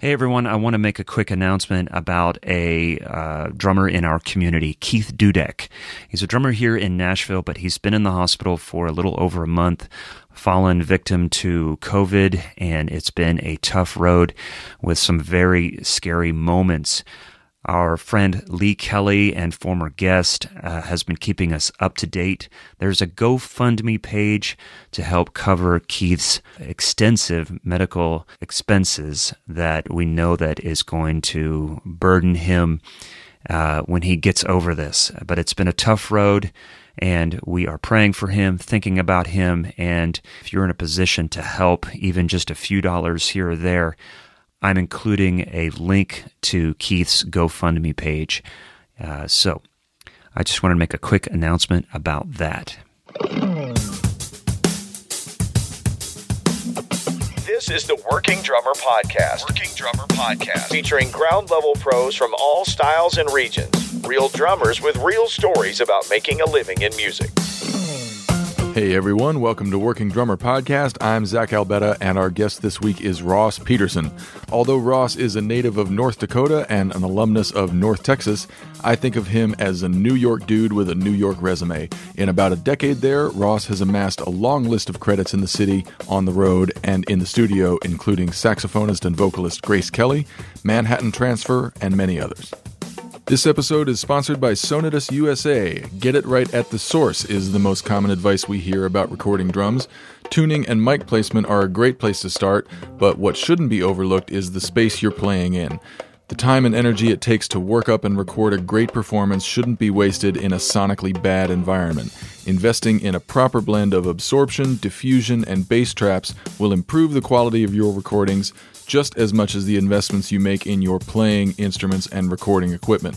Hey everyone, I want to make a quick announcement about a uh, drummer in our community, Keith Dudek. He's a drummer here in Nashville, but he's been in the hospital for a little over a month, fallen victim to COVID, and it's been a tough road with some very scary moments. Our friend Lee Kelly and former guest uh, has been keeping us up to date. There's a GoFundMe page to help cover Keith's extensive medical expenses that we know that is going to burden him uh, when he gets over this. But it's been a tough road and we are praying for him, thinking about him. And if you're in a position to help, even just a few dollars here or there, I'm including a link to Keith's GoFundMe page. Uh, so I just want to make a quick announcement about that. This is the Working Drummer Podcast. Working Drummer Podcast. Featuring ground level pros from all styles and regions. Real drummers with real stories about making a living in music. Hey everyone, welcome to Working Drummer Podcast. I'm Zach Albetta, and our guest this week is Ross Peterson. Although Ross is a native of North Dakota and an alumnus of North Texas, I think of him as a New York dude with a New York resume. In about a decade there, Ross has amassed a long list of credits in the city, on the road, and in the studio, including saxophonist and vocalist Grace Kelly, Manhattan Transfer, and many others. This episode is sponsored by Sonitus USA. Get it right at the source is the most common advice we hear about recording drums. Tuning and mic placement are a great place to start, but what shouldn't be overlooked is the space you're playing in. The time and energy it takes to work up and record a great performance shouldn't be wasted in a sonically bad environment. Investing in a proper blend of absorption, diffusion, and bass traps will improve the quality of your recordings just as much as the investments you make in your playing, instruments, and recording equipment.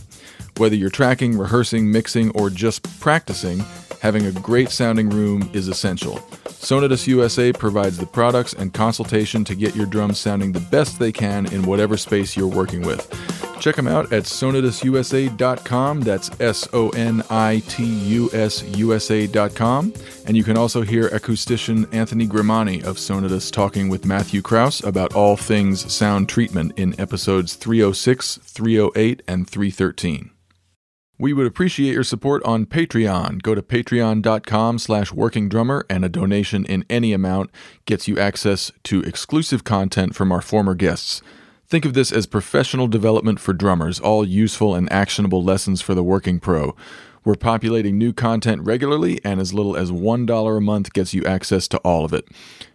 Whether you're tracking, rehearsing, mixing, or just practicing, having a great sounding room is essential. Sonitus USA provides the products and consultation to get your drums sounding the best they can in whatever space you're working with. Check them out at sonitususa.com. That's S O N I T U S USA.com. And you can also hear acoustician Anthony Grimani of Sonitus talking with Matthew Kraus about all things sound treatment in episodes 306, 308, and 313. We would appreciate your support on Patreon. Go to patreon.com slash workingdrummer and a donation in any amount gets you access to exclusive content from our former guests. Think of this as professional development for drummers, all useful and actionable lessons for the working pro. We're populating new content regularly, and as little as $1 a month gets you access to all of it.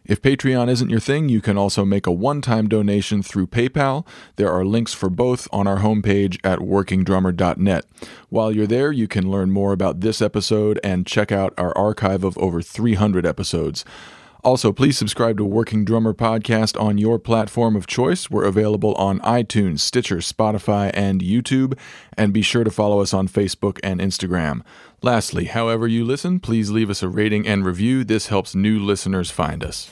If Patreon isn't your thing, you can also make a one time donation through PayPal. There are links for both on our homepage at workingdrummer.net. While you're there, you can learn more about this episode and check out our archive of over 300 episodes. Also, please subscribe to Working Drummer Podcast on your platform of choice. We're available on iTunes, Stitcher, Spotify, and YouTube. And be sure to follow us on Facebook and Instagram. Lastly, however you listen, please leave us a rating and review. This helps new listeners find us.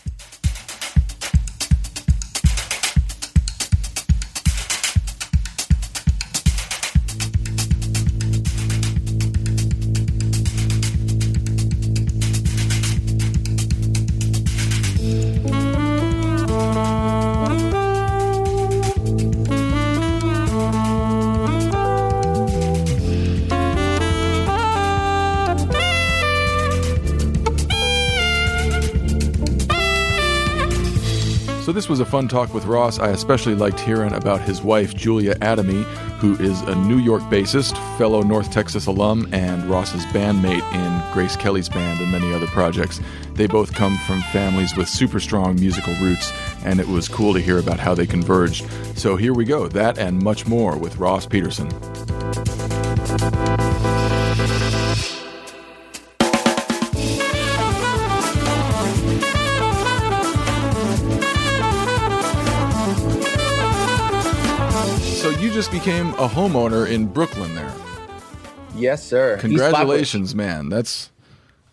This was a fun talk with Ross. I especially liked hearing about his wife, Julia Adamy, who is a New York bassist, fellow North Texas alum, and Ross's bandmate in Grace Kelly's band and many other projects. They both come from families with super strong musical roots, and it was cool to hear about how they converged. So here we go, that and much more with Ross Peterson. Just became a homeowner in Brooklyn there. Yes, sir. Congratulations, man. That's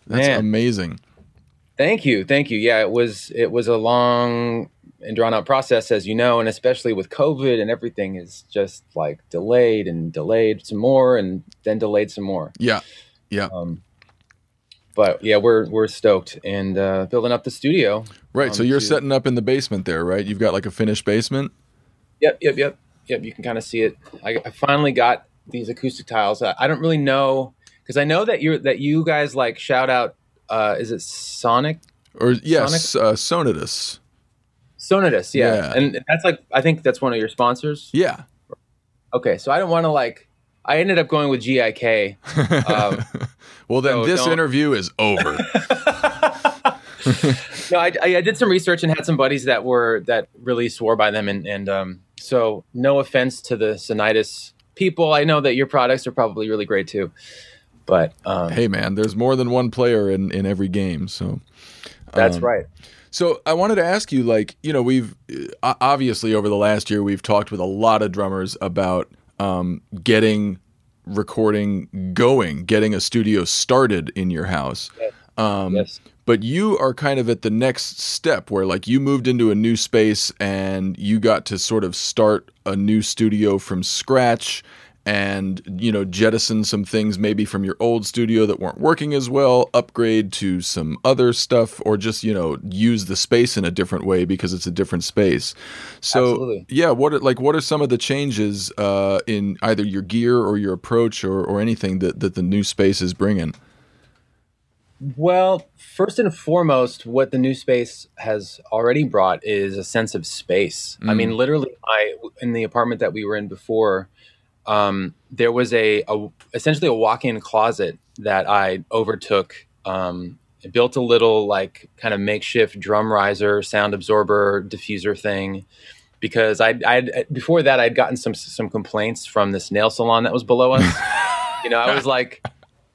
that's man. amazing. Thank you. Thank you. Yeah, it was it was a long and drawn out process as you know, and especially with COVID and everything is just like delayed and delayed some more and then delayed some more. Yeah. Yeah. Um, but yeah, we're we're stoked and uh, building up the studio. Right. Um, so you're to, setting up in the basement there, right? You've got like a finished basement. Yep, yep, yep, yep. You can kind of see it. I, I finally got these acoustic tiles. I, I don't really know because I know that you're that you guys like shout out. Uh, is it Sonic? Or yes, uh, Sonitus. Sonitus, yeah. Yeah. and that's like I think that's one of your sponsors. Yeah. Okay, so I don't want to like. I ended up going with GIK. Um, well, then so this don't- interview is over. no, I, I, I did some research and had some buddies that were that really swore by them, and and um, so no offense to the Sonitus people. I know that your products are probably really great too, but um, hey, man, there's more than one player in in every game, so. that's um, right. So I wanted to ask you, like, you know, we've uh, obviously over the last year we've talked with a lot of drummers about um, getting recording going, getting a studio started in your house. Um, yes. But you are kind of at the next step where, like, you moved into a new space and you got to sort of start a new studio from scratch and, you know, jettison some things maybe from your old studio that weren't working as well, upgrade to some other stuff, or just, you know, use the space in a different way because it's a different space. So, Absolutely. yeah, what are, like, what are some of the changes uh, in either your gear or your approach or, or anything that, that the new space is bringing? Well, first and foremost, what the new space has already brought is a sense of space. I mean, literally, I in the apartment that we were in before, um, there was a, a essentially a walk-in closet that I overtook. Um, built a little like kind of makeshift drum riser, sound absorber, diffuser thing because I I before that I'd gotten some some complaints from this nail salon that was below us. you know, I was like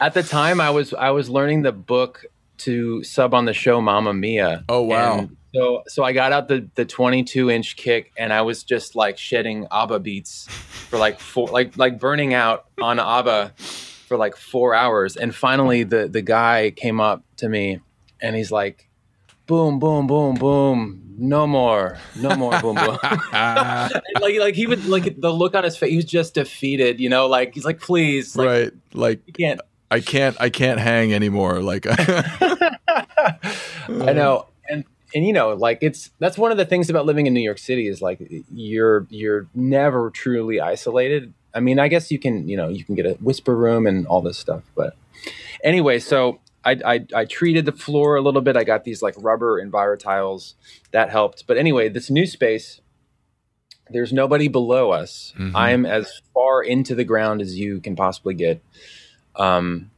at the time I was I was learning the book to sub on the show Mamma Mia. Oh, wow. And so so I got out the the 22 inch kick and I was just like shedding ABBA beats for like four like like burning out on ABBA for like four hours. And finally the the guy came up to me and he's like, boom, boom, boom, boom. No more. No more boom boom. Like like he would like the look on his face, he was just defeated, you know, like he's like, please, like right. Like, you can't I can't I can't hang anymore. Like I know, and and you know, like it's that's one of the things about living in New York City is like you're you're never truly isolated. I mean, I guess you can you know you can get a whisper room and all this stuff, but anyway, so I I, I treated the floor a little bit. I got these like rubber enviro tiles that helped. But anyway, this new space. There's nobody below us. Mhm. I'm as far into the ground as you can possibly get. Um,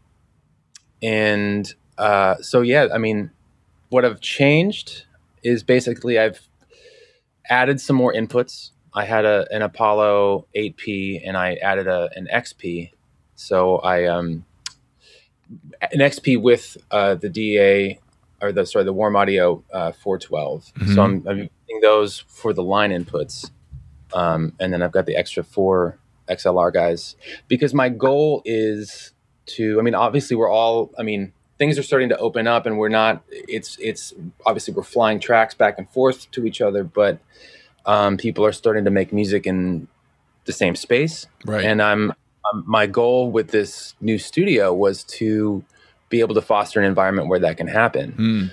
and uh, so yeah, I mean, what I've changed is basically I've added some more inputs. I had a, an Apollo 8P and I added a, an XP. So I um, an XP with uh, the DA or the sorry the Warm Audio uh, 412. Mhm. So I'm, I'm using those for the line inputs, um, and then I've got the extra four XLR guys because my goal is to. I mean, obviously we're all. I mean, things are starting to open up, and we're not. It's it's obviously we're flying tracks back and forth to each other, but um, people are starting to make music in the same space right. and I'm, um, my goal with this new studio was to be able to foster an environment where that can happen. Hmm.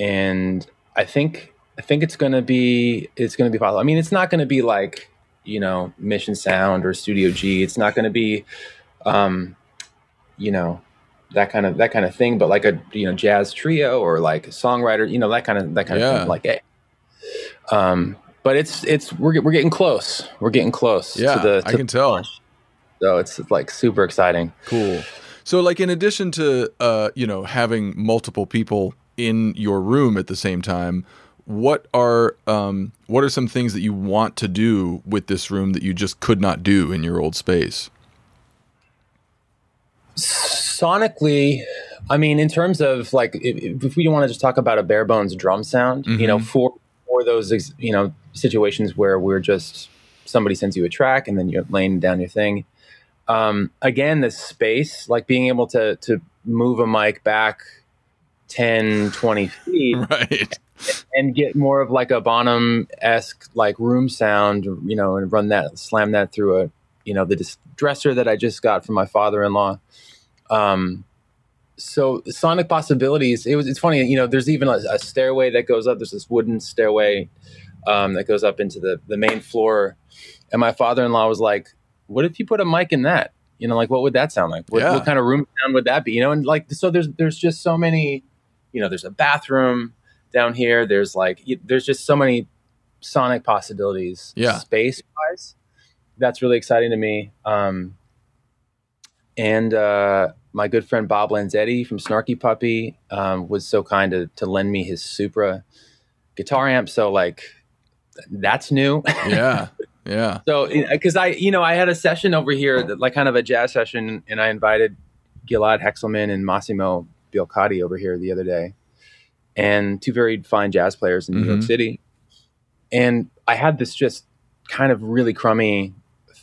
And I think I think it's going to be it's going to be possible. I mean, it's not going to be like you know Mission Sound or Studio G. It's not going to be um, you know that kind of that kind of thing, but like a you know jazz trio or like a songwriter, you know that kind of that kind of thing. Like, hey. um, but it's it's we're we're getting close. We're getting close. Yeah, to the, I to can tell. so it's like super exciting. Cool. So, like, in addition to uh, you know having multiple people in your room at the same time, what are um, what are some things that you want to do with this room that you just could not do in your old space? Sonically, I mean, in terms of like, if, if we want to just talk about a bare bones drum sound, you know, Mhm. for for those ex- you know situations where we're just somebody sends you a track and then you're laying down your thing. Um, again, the space, like being able to to move a mic back 10, 20 feet Right. and get more of like a Bonham esque like room sound, you know, and run that, slam that through a, you know, the dis- dresser that I just got from my father in law. Um, so sonic possibilities. It was. It's funny, you know. There's even a, a stairway that goes up. There's this wooden stairway um, that goes up into the the main floor. And my father in law was like, "What if you put a mic in that? You know, like what would that sound like? What, Yeah. what kind of room sound would that be? You know, and like so there's there's just so many. You know, there's a bathroom down here. There's like there's just so many sonic possibilities. Yeah. space wise, that's really exciting to me. Um, and uh, my good friend Bob Lanzetti from Snarky Puppy um, was so kind to, to lend me his Supro guitar amp. So like that's new. Yeah. Yeah. so because I you know I had a session over here that, like kind of a jazz session, and I invited Gilad Hekselman and Massimo Biolcati over here the other day, and two very fine jazz players in New York Mhm. City. And I had this just kind of really crummy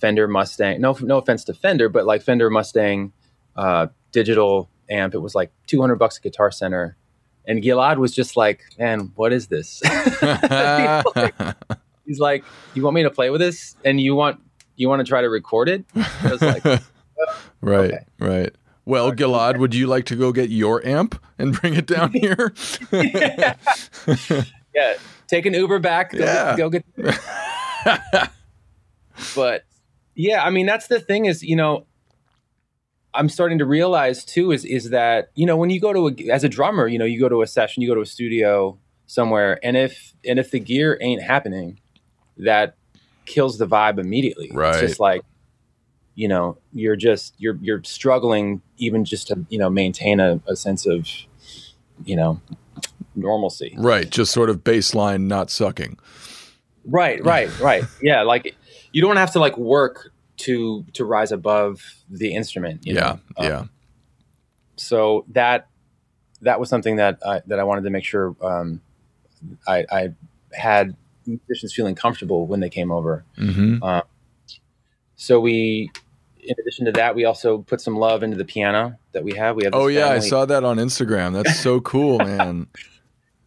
Fender Mustang. No, no offense to Fender, but like Fender Mustang uh, digital amp. It was like 200 bucks at Guitar Center. And Gilad was just like, man, what is this? He's like, you want me to play with this? And you want, you want to try to record it? Like, right. Okay. Right. Well, Gilad, would you like to go get your amp and bring it down here? yeah, take an Uber back. Go, Yeah. get, go get. but yeah, I mean that's the thing is you know, I'm starting to realize too is is that you know when you go to a, as a drummer, you know you go to a session, you go to a studio somewhere, and if and if the gear ain't happening, that kills the vibe immediately. Right. It's just like you know you're just you're you're struggling even just to you know maintain a, a sense of you know normalcy. right. Just sort of baseline not sucking. Right, right, right. Yeah, like you don't have to like work to to rise above the instrument. you Yeah. know? Um, yeah. so that that was something that I, that I wanted to make sure um, I, I had musicians feeling comfortable when they came over. hmm So we, in addition to that, we also put some love into the piano that we have. We have. Oh yeah, I saw that on Instagram. That's so cool, man.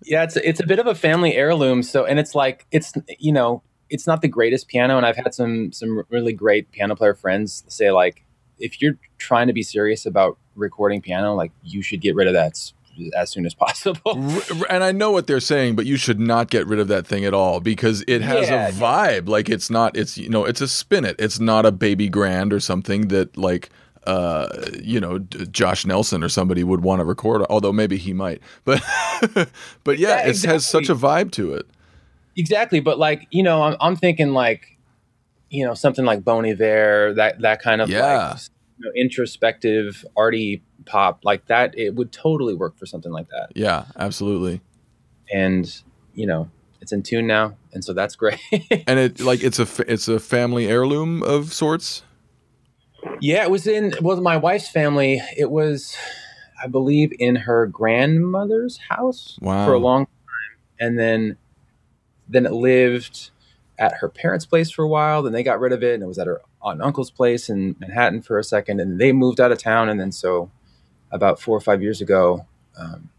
Yeah, it's it's a bit of a family heirloom. So, and it's like it's you know it's not the greatest piano, and I've had some some really great piano player friends say like, if you're trying to be serious about recording piano, like you should get rid of that as soon as possible. And I know what they're saying, but you should not get rid of that thing at all because it has Yeah. a vibe. Like it's not. It's you know, it's a spinet. It's not a baby grand or something that like. Uh, you know, D- Josh Nelson or somebody would want to record, although maybe he might. But, but yeah, Yeah, it has such a vibe to it. Exactly, but like you know, I'm, I'm thinking like, you know, something like Bon Iver, that that kind of Yeah. like you know, introspective, arty pop, like that. It would totally work for something like that. Yeah, absolutely. And you know, it's in tune now, and so that's great. And it like it's a it's a family heirloom of sorts. Yeah, it was in well, my wife's family. It was, I believe, in her grandmother's house Wow. for a long time, and then then it lived at her parents' place for a while. Then they got rid of it, and it was at her aunt and uncle's place in Manhattan for a second, and they moved out of town. And then so, about four or five years ago, um,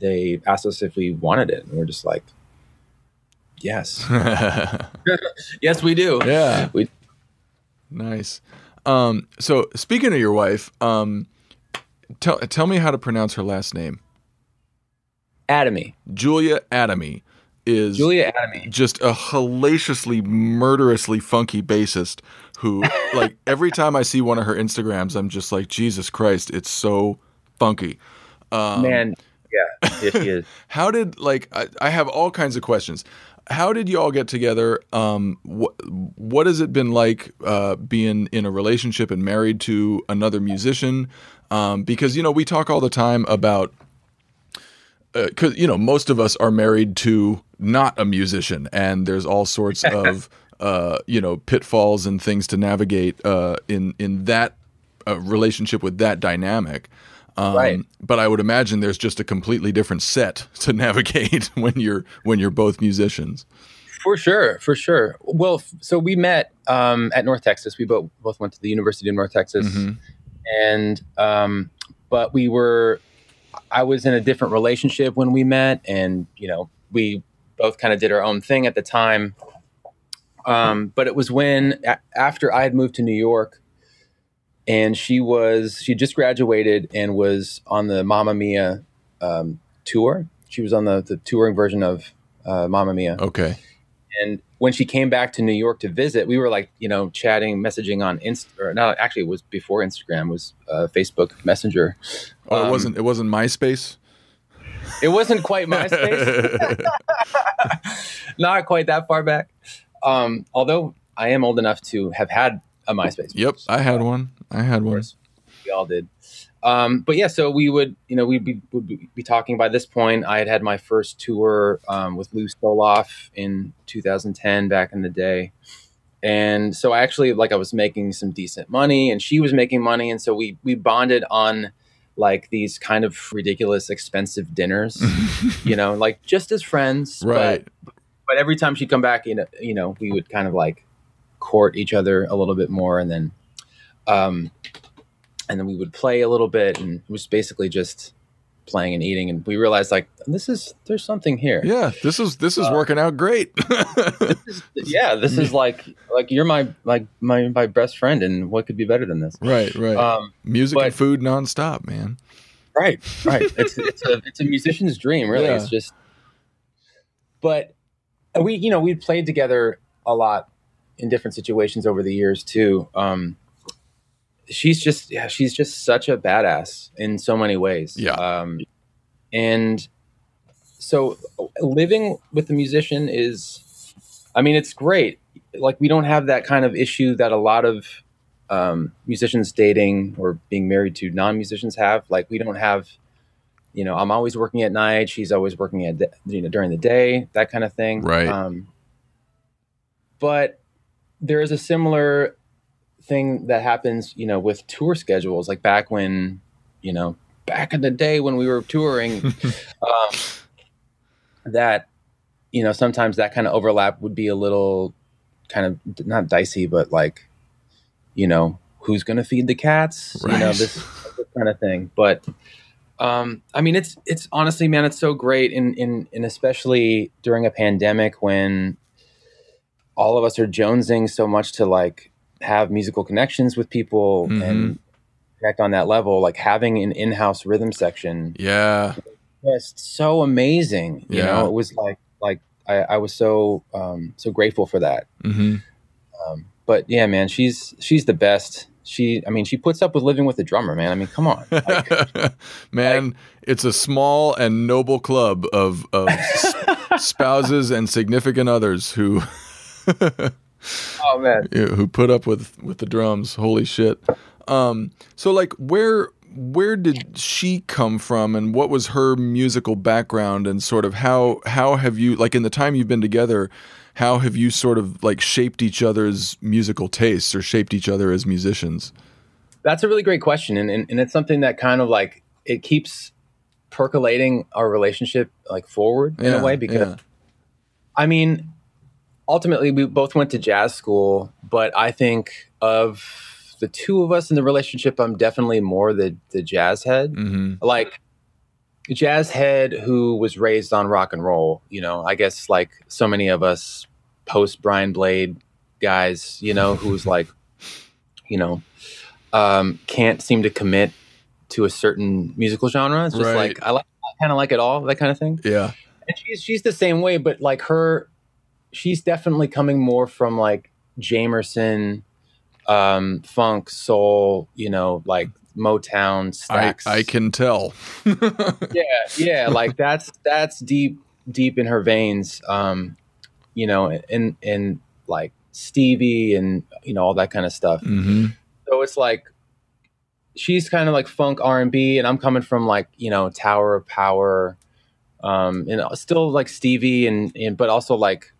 they asked us if we wanted it, and we are just like, "Yes, yes, we do." yeah. We- Nice. Um, so speaking of your wife, um, tell tell me how to pronounce her last name. Atomy, Julia Adamy is Julia Atomy. just a hellaciously murderously funky bassist who like every time I see one of her Instagrams I'm just like Jesus Christ it's so funky. Um, Man, yeah, yes, she is. how did like I, I have all kinds of questions. How did you all get together? Um, what what has it been like uh, being in a relationship and married to another musician? Um, because you know we talk all the time about because you know most of us are married to not a musician, and there's all sorts of uh, you know pitfalls and things to navigate uh, in in that uh, relationship with that dynamic. Um, Right. But I would imagine there's just a completely different set to navigate when you're when you're both musicians. For sure, for sure. Well, f- so we met um, at North Texas. We both both went to the University of North Texas, Mhm. and um, but we were. I was in a different relationship when we met, and you know, we both kind of did our own thing at the time. Um, but it was when a- after I had moved to New York, and she was she just graduated and was on the Mamma Mia um, tour. She was on the the touring version of uh, Mamma Mia Okay. And when she came back to New York to visit, we were like, you know, chatting, messaging on Inst or not actually it was before Instagram, it was uh, Facebook Messenger. Oh, it Um, wasn't. It wasn't MySpace. It wasn't quite MySpace. not quite that far back. Um, although I am old enough to have had a MySpace. Yep, I had one. I had one. we all did. Um, but yeah, so we would, you know, we'd be, would be talking by this point. I had had my first tour um, with Lew Soloff in 2010 back in the day. And so I actually, like, I was making some decent money and she was making money. And so we, we bonded on like these kind of ridiculous, expensive dinners, you know, like just as friends. but- Right. but every time she'd come back, you know, you know, we would kind of like court each other a little bit more, and then, um, and then we would play a little bit, and it was basically just playing and eating, and we realized like this is there's something here. Yeah, this is this Uh, is working out great. Yeah, this is like like you're my like my my best friend, and what could be better than this? right, right. Um, Music and food nonstop, man. right right it's it's a it's a musician's dream really Yeah. it's just but we you know we'd played together a lot in different situations over the years too um she's just yeah she's just such a badass in so many ways Yeah. um and so living with a musician is i mean it's great like we don't have that kind of issue that a lot of um, musicians dating or being married to non-musicians have. Like we don't have, you know, I'm always working at night. She's always working at you know during the day, that kind of thing. Right. Um, but there is a similar thing that happens, you know, with tour schedules. Like back when, you know, back in the day when we were touring, um, that you know sometimes that kind of overlap would be a little kind of not dicey, but like you know who's going to feed the cats you know this, this kind of thing but um i mean it's it's honestly man it's so great in in and especially during a pandemic when all of us are jonesing so much to like have musical connections with people Mhm. and connect on that level like having an in-house rhythm section Yeah, just so amazing you Yeah. know it was like like i, I was so um so grateful for that hmm um, but yeah, man, she's she's the best. She, I mean, she puts up with living with a drummer, man. I mean, come on. Like, man. it's a small and noble club of of spouses and significant others who oh man, who put up with with the drums. Holy shit. Um so like where where did she come from and what was her musical background and sort of how how have you like in the time you've been together how have you sort of like shaped each other's musical tastes or shaped each other as musicians? that's a really great question, and, and and it's something that kind of like it keeps percolating our relationship like forward in a way because yeah. I mean, ultimately, we both went to jazz school, but I think of the two of us in the relationship, I'm definitely more the the jazz head. Mhm. Like a jazz head who was raised on rock and roll. You know, I guess like so many of us post Brian Blade guys. You know, who's like, you know, um, can't seem to commit to a certain musical genre. It's just Right. like I like kind of like it all, that kind of thing Yeah. and she's she's the same way, but like her, she's definitely coming more from like Jamerson, um, funk, soul, you know, like Motown I Stax. I can tell. yeah, yeah, like that's that's deep deep in her veins. Um, you know, and and like Stevie and you know all that kind of stuff. Mhm. So it's like she's kind of like funk R and B, and I'm coming from like you know Tower of Power, um, and still like Stevie, and and but also like,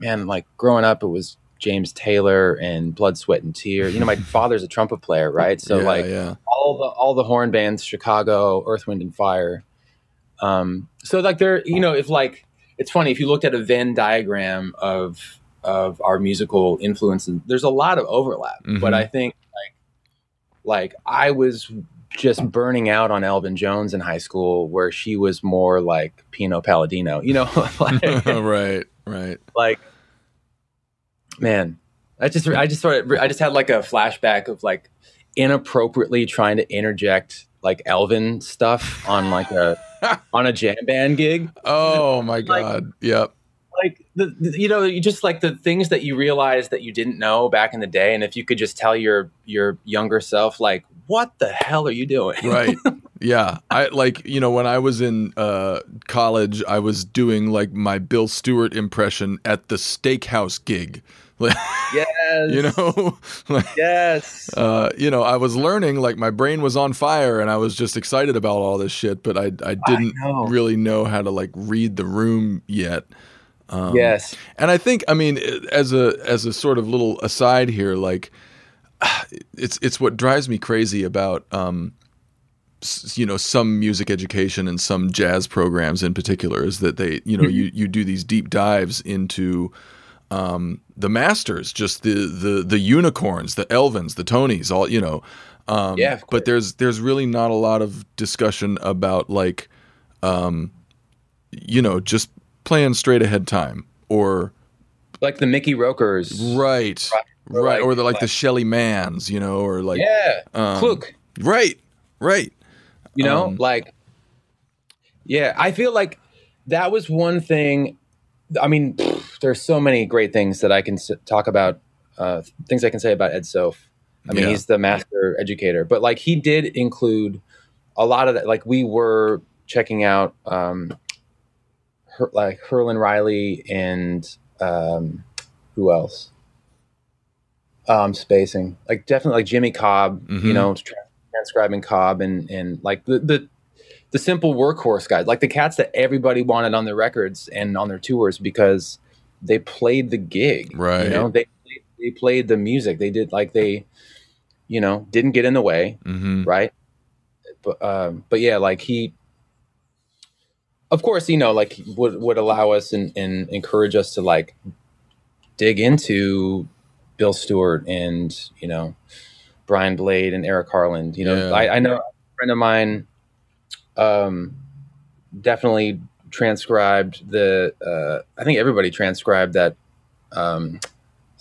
man, like growing up, it was James Taylor and Blood, Sweat, and Tears. You know, my father's a trumpet player, right? So yeah, like yeah. all the all the horn bands, Chicago, Earth, Wind, and Fire. Um, so like there, you know, if like it's funny if you looked at a Venn diagram of of our musical influences, there's a lot of overlap. Mhm. But I think like like I was just burning out on Elvin Jones in high school, where she was more like Pino Palladino. You know, like, right, right. like man i just i just sort of i just had like a flashback of like inappropriately trying to interject like elvin stuff on like a on a jam band gig Oh my god. Yep. like the, the- you know, you just like the things that you realize that you didn't know back in the day, and if you could just tell your your younger self, like, what the hell are you doing? right yeah i like you know when i was in uh college i was doing like my bill stewart impression at the steakhouse gig yes, you know? Like, yes, uh you know i was learning like my brain was on fire and i was just excited about all this shit but i i didn't know. really know how to like read the room yet. Um, yes, and I think, I mean, as a as a sort of little aside here, like it's it's what drives me crazy about um, you know some music education and some jazz programs in particular is that they you know you you do these deep dives into um, the masters, just the the the unicorns, the Elvins, the Tonys, all you know. Um, Yeah, but there's there's really not a lot of discussion about like, um, you know, just playing straight ahead time or like the Mickey Rokers, right, Or right, like- or the like the like- Shelly Mannes, you know, or like yeah, um, Klook, right, right, you know, um, like, yeah, I feel like that was one thing. I mean, there's so many great things that I can s- talk about, uh, things I can say about Ed Soph. I mean, Yeah. he's the master educator, but like he did include a lot of that. Like we were checking out, um, her, like Herlin Riley and um, who else? Um, spacing like definitely like Jimmy Cobb, Mhm. you know, tra- transcribing Cobb and and like the the the simple workhorse guys, like the cats that everybody wanted on their records and on their tours because they played the gig. Right. You know, they they played the music. They did like they, you know, didn't get in the way, hmm right? But um, but yeah, like he, of course, you know, like would would allow us and, and encourage us to like dig into Bill Stewart and you know Brian Blade and Eric Harland. You know, Yeah. I, I know a friend of mine um, definitely transcribed the. Uh, I think everybody transcribed that. Um,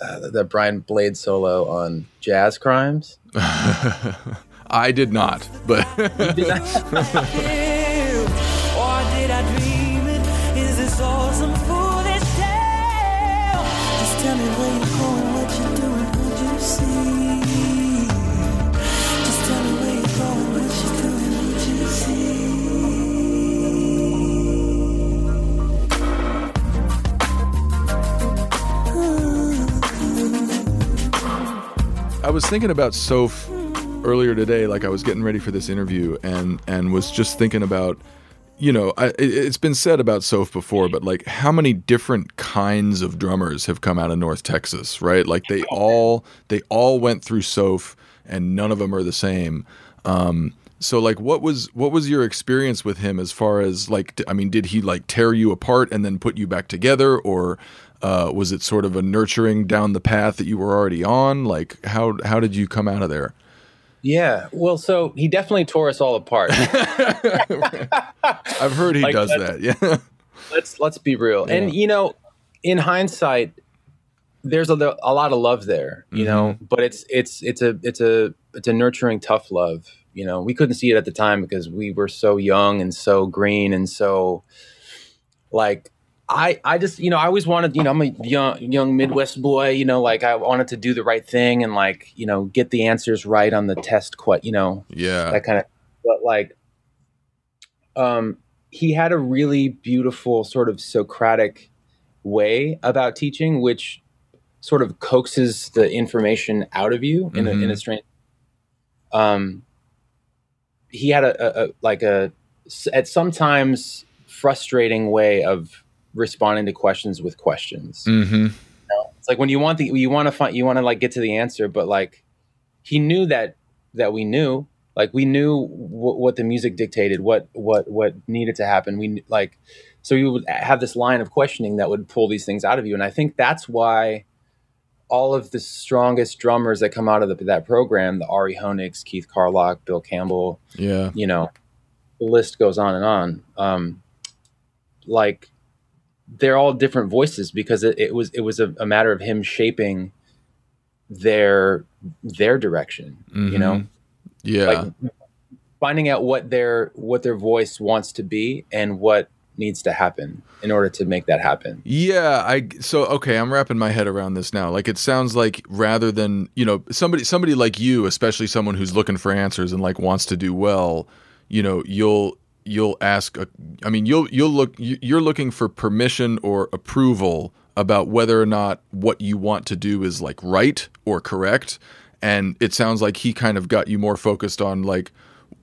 uh, that Brian Blade solo on Jazz Crimes. I did not, but did I dream it? Is this all some foolish tale? Just tell me where you're going, thinking about Soph earlier today. Like I was getting ready for this interview, and and was just thinking about, you know, I, it, it's been said about Soph before, but like how many different kinds of drummers have come out of North Texas, right? Like they all they all went through Soph, and none of them are the same. Um, so like what was what was your experience with him as far as like I mean did he like tear you apart and then put you back together or uh, was it sort of a nurturing down the path that you were already on like how how did you come out of there Yeah, well, so he definitely tore us all apart. I've heard he Like, does that yeah let's let's be real. And you know, in hindsight, there's a, a lot of love there, you know, but it's it's it's a it's a it's a nurturing, tough love. You know, we couldn't see it at the time because we were so young and so green and so like I I just you know I always wanted you know I'm a young young Midwest boy you know like I wanted to do the right thing and like you know get the answers right on the test quite you know yeah. that kind of but like um he had a really beautiful sort of socratic way about teaching which sort of coaxes the information out of you in a in a strange um he had a, a, a like a at sometimes frustrating way of responding to questions with questions. Mm-hmm. It's like when you want the you want to find you want to like get to the answer but like he knew that that we knew. Like we knew w- what the music dictated what what what needed to happen. We like so you would have this line of questioning that would pull these things out of you. And i think that's why all of the strongest drummers that come out of the, that program the ari hoenigs keith carlock bill campbell yeah. you know the list goes on and on. Um like they're all different voices because it, it was it was a, a matter of him shaping their their direction you mm-hmm. know yeah like finding out what their what their voice wants to be and what needs to happen in order to make that happen. Yeah, I so okay, I'm wrapping my head around this now. Like it sounds like rather than, you know, somebody somebody like you, especially someone who's looking for answers and like wants to do well, you know, you'll you'll ask a, I mean, you'll you'll look you- you're looking for permission or approval about whether or not what you want to do is like right or correct. And it sounds like he kind of got you more focused on like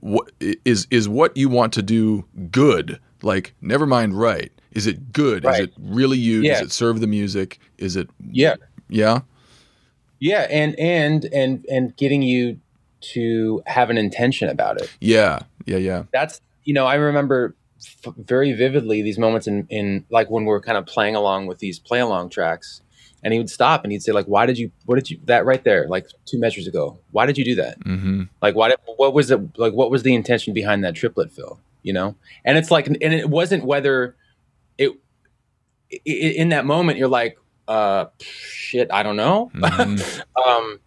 what is is what you want to do good? Like never mind right. Is it good? Is it really you? Yeah. Does it serve the music? Is it Yeah. yeah? Yeah, and and and and getting you to have an intention about it. Yeah. Yeah, yeah. That's you know, I remember f- very vividly these moments in in like when we are kind of playing along with these play along tracks, and he would stop and he'd say like, "Why did you? What did you? That right there, like two measures ago. Why did you do that? Mm-hmm. Like, why? Did, what was it? Like, what was the intention behind that triplet fill? You know? And it's like, and it wasn't whether it i- i- in that moment you're like, uh, shit, I don't know. Mhm. um,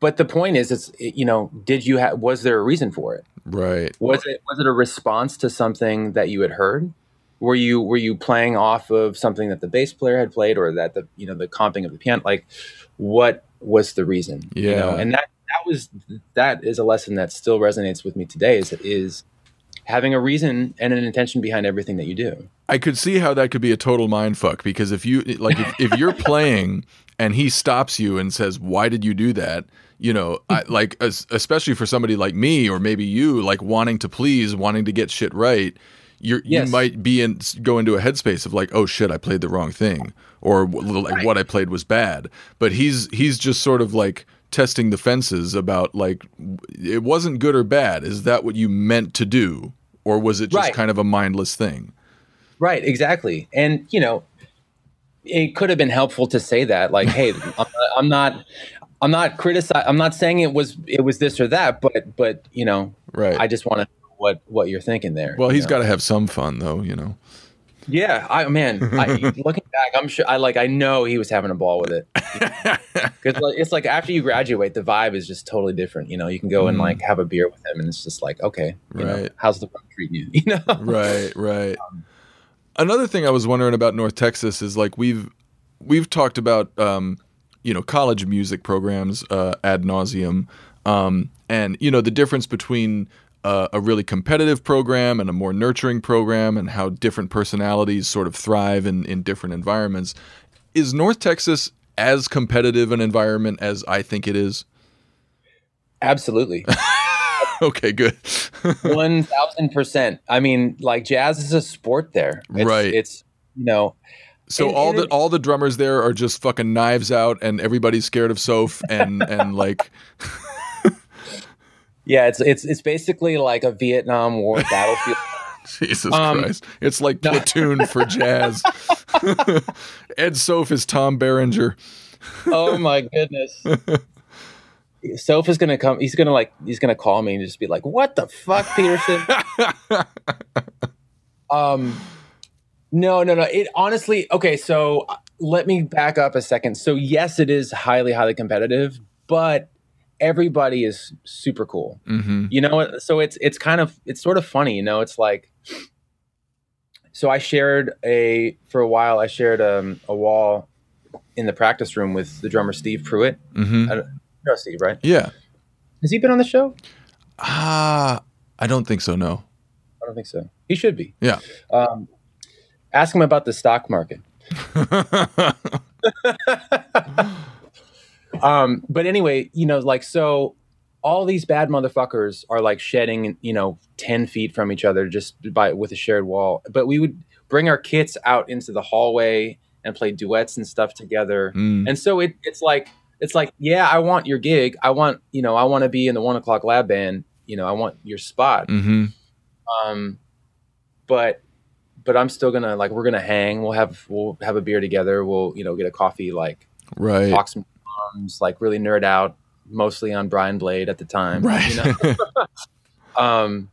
but the point is, it's you know, did you have? Was there a reason for it? Right. Was it was it a response to something that you had heard? Were you were you playing off of something that the bass player had played, or that the you know the comping of the piano? Like, what was the reason? You know, Yeah. and that that was that is a lesson that still resonates with me today. Is is having a reason and an intention behind everything that you do. I could see how that could be a total mind fuck because if you like if, if you're playing and he stops you and says why did you do that? You know I, like es- especially for somebody like me or maybe you like wanting to please wanting to get shit right you're, Yes. you might be in go into a headspace of like oh shit I played the wrong thing or like what I played was bad. But he's he's just sort of like testing the fences about like it wasn't good or bad. Is that what you meant to do or was it just Right. kind of a mindless thing Right, exactly. And you know, it could have been helpful to say that, like, "Hey, I'm, I'm not, I'm not criticize. I'm not saying it was, it was this or that, but, but you know, Right. I just want to know what what you're thinking there. Well, he's got to have some fun, though. You know. Yeah, I man, I, looking back, I'm sure. I like. I know he was having a ball with it because it's like after you graduate, the vibe is just totally different. You know, you can go and like have a beer with him, and it's just like, okay, you know, Mm. Right. how's the treating you? You know, Right. Right. Another thing I was wondering about North Texas is like we've we've talked about um, you know college music programs uh, ad nauseum, um, and you know the difference between uh, a really competitive program and a more nurturing program, and how different personalities sort of thrive in in different environments. Is North Texas as competitive an environment as I think it is? absolutely. okay, good. One thousand percent. I mean, like jazz is a sport there, It's- Right. It's you know, So And- all and the it- all the drummers there are just fucking knives out, and everybody's scared of Soph, and and like yeah, it's it's it's basically like a Vietnam War battlefield. Jesus Um, Christ, it's like platoon for jazz. Ed Soph is Tom Berenger. oh my goodness. Soph is gonna come. He's gonna like. He's gonna call me and just be like, "What the fuck, Peterson?" um, no, no, no. It honestly. Okay, so uh, let me back up a second. So yes, it is highly, highly competitive, but everybody is super cool. hmm you know so it's it's kind of it's sort of funny you know it's like so i shared a for a while i shared um, a wall in the practice room with the drummer steve pruitt hmm I you know steve right Yeah. has he been on the show Ah, I don't think so. No. i don't think so he should be Yeah. um, ask him about the stock market um, but anyway, you know, like so all these bad motherfuckers are like shedding, you know, 10 feet from each other just by with a shared wall. But we would bring our kits out into the hallway and play duets and stuff together. Mm. And so it, it's like it's like, yeah, I want your gig. I want, you know, I want to be in the one o'clock lab band. You know, I want your spot. hmm Um, but but I'm still gonna like we're gonna hang. We'll have we'll have a beer together. We'll you know get a coffee, like Right. talk some drums, like really nerd out, mostly on Brian Blade at the time. Right. You know? um,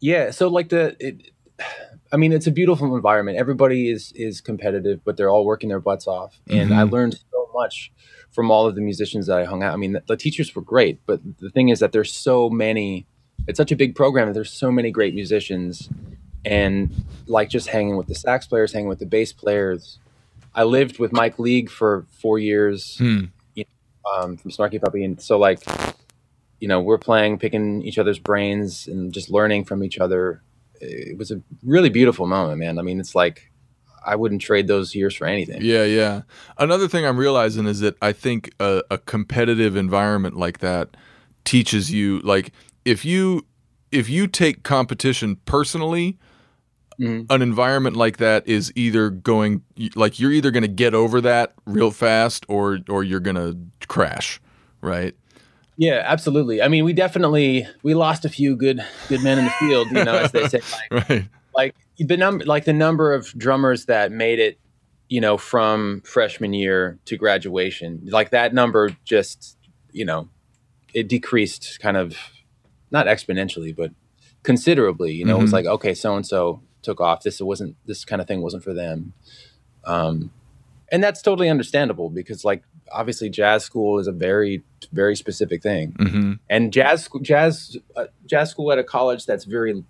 yeah. So like the, it, I mean, it's a beautiful environment. Everybody is is competitive, but they're all working their butts off, and I Mhm. learned so much from all of the musicians that I hung out. I mean, the, the teachers were great, but the thing is that there's so many. It's such a big program that there's so many great musicians, and like just hanging with the sax players, hanging with the bass players. I lived with Mike League for four years Hmm. um, from Snarky Puppy, and so like, you know, we're playing, picking each other's brains, and just learning from each other. It was a really beautiful moment, man. I mean, it's like I wouldn't trade those years for anything. Yeah, yeah. Another thing I'm realizing is that I think a, a competitive environment like that teaches you like if you if you take competition personally, Mhm. an environment like that is either going like you're either going to get over that real fast or or you're going to crash, right? Yeah, absolutely. I mean, we definitely we lost a few good good men in the field, you know, as they say. Like, Right. like the number like the number of drummers that made it, you know, from freshman year to graduation, like that number just, you know, it decreased kind of not exponentially, but considerably. You know, it was Mhm. like, okay, so and so took off. This wasn't this kind of thing wasn't for them. Um and that's totally understandable because like obviously jazz school is a very very specific thing hmm and jazz jazz uh, jazz school at a college that's very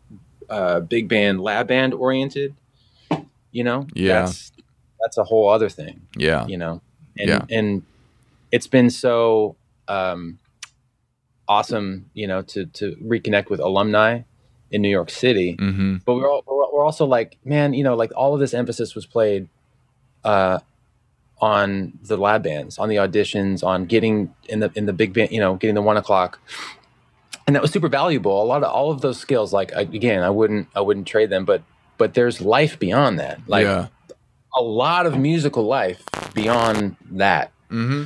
uh, big band lab band oriented you know Yeah. that's that's a whole other thing Yeah. you know and Yeah. and it's been so um awesome you know to to reconnect with alumni in New York City. Hmm but we're, all, we're we're also like man you know like all of this emphasis was played uh on the lab bands on the auditions on getting in the in the big band you know getting the one o'clock. And that was super valuable. A lot of all of those skills like I- again i wouldn't i wouldn't trade them but but there's life beyond that. Like yeah. a lot of musical life beyond that. Hmm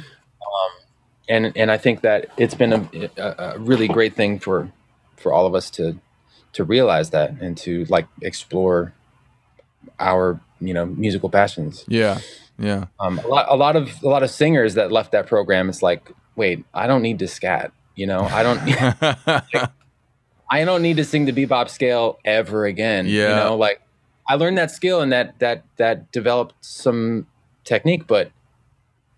and and I think that it's been a, a, a really great thing for for all of us to to realize that and to like explore our you know musical passions. Yeah. Yeah. Um, a lot a lot of a lot of singers that left that program. It's like, wait, I don't need to scat. You know, I don't. I don't need to sing the bebop scale ever again. Yeah. You know, like I learned that skill and that that that developed some technique, but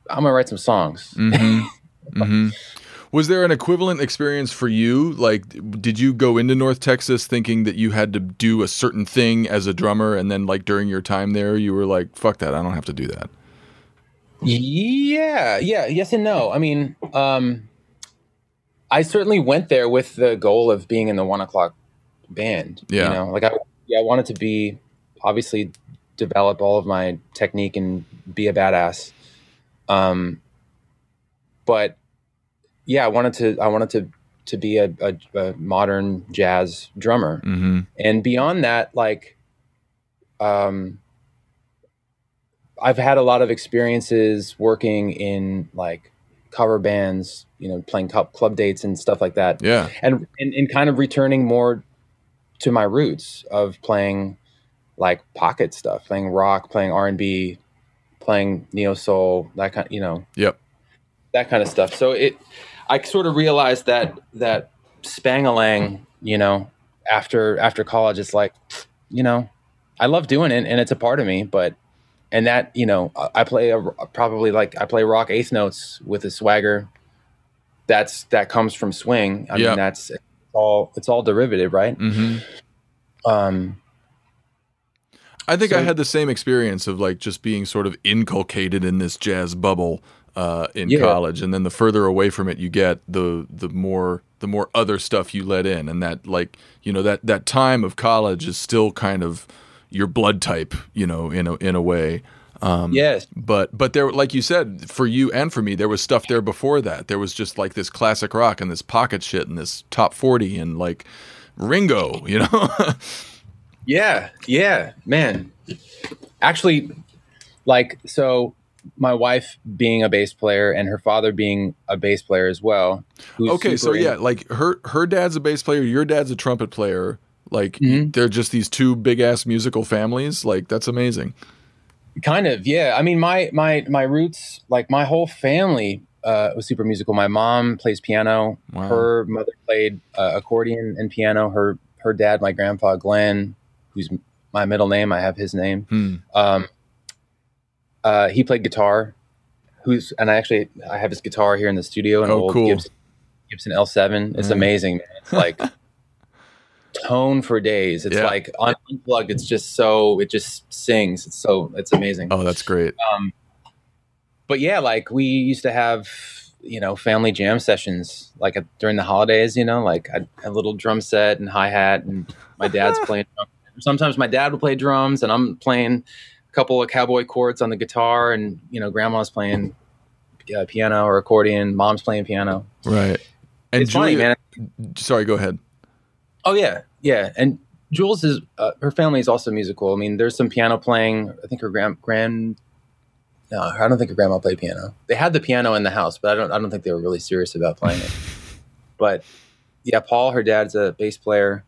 I'm gonna write some songs. hmm hmm Was there an equivalent experience for you? Like, did you go into North Texas thinking that you had to do a certain thing as a drummer, and then like during your time there, you were like, "Fuck that! I don't have to do that." Yeah, yeah, yes and no. I mean, um, I certainly went there with the goal of being in the one o'clock band. Yeah. you know, like I, yeah, I wanted to be obviously develop all of my technique and be a badass. Um, but yeah, I wanted to, I wanted to, to be a, a, a modern jazz drummer hmm and beyond that like um i've had a lot of experiences working in like cover bands you know playing club, club dates and stuff like that Yeah. and, and and kind of returning more to my roots of playing like pocket stuff playing rock playing r&b playing neo soul that kind you know Yep. that kind of stuff. So it, I sort of realized that that Spangalang, you know, after after college, it's like, you know, I love doing it and it's a part of me, but and that you know, I- play a probably like I play rock eighth notes with a swagger. That's that comes from swing. I Yeah. mean, that's it's all it's all derivative, right? hmm Um, I think I had the same experience of like just being sort of inculcated in this jazz bubble uh, in Yeah. college, and then the further away from it you get, the the more the more other stuff you let in, and that like you know that that time of college is still kind of your blood type, you know, in a in a way. Um, yes, But but there, like you said, for you and for me, there was stuff there before that. There was just like this classic rock and this pocket shit and this top forty and like Ringo, you know. Yeah, yeah, man. Actually, like, so my wife being a bass player and her father being a bass player as well. okay, so yeah, like her her dad's a bass player, your dad's a trumpet player. Like Mhm. they're just these two big ass musical families. Like that's amazing. kind of, yeah. I mean, my my my roots, like my whole family uh, was super musical. My mom plays piano. Wow. Her mother played uh, accordion and piano. Her her dad, my grandpa Glenn, who's my middle name, I have his name. Hmm. Um, uh, he played guitar. Who's and I actually I have his guitar here in the studio, an Oh, old cool. Gibson, Gibson L7. It's Mm. amazing. Man. It's like tone for days. It's Yeah. like unplugged. It's just so it just sings. It's so it's amazing. Oh, that's great. Um, but yeah, like we used to have, you know, family jam sessions like during the holidays. You know, like a, a little drum set and hi hat, and my dad's playing. Sometimes my dad would play drums, and I'm playing couple of cowboy chords on the guitar, and you know, grandma's playing uh, piano or accordion. Mom's playing piano. Right. And it's funny, man. sorry, go ahead. Oh yeah, yeah. And Jules is uh, her family is also musical. I mean, there's some piano playing. I think her grand grand. No, I don't think her grandma played piano. They had the piano in the house, but I don't. I don't think they were really serious about playing it. But yeah, Paul, her dad's a bass player.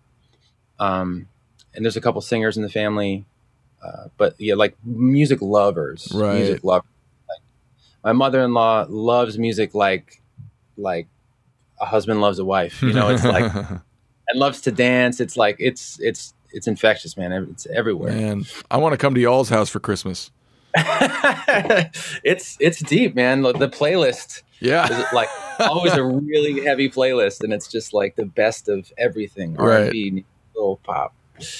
Um, and there's a couple singers in the family. Uh, but yeah, like music lovers, Right. Music lovers. Like, my mother-in-law loves music like, like a husband loves a wife. You know, it's like and loves to dance. It's like it's it's it's infectious, man. It's everywhere. Man, I want to come to y'all's house for Christmas. it's it's deep, man. The, the playlist Yeah. is like always a really heavy playlist, and it's just like the best of everything. Right. R&B, little pop.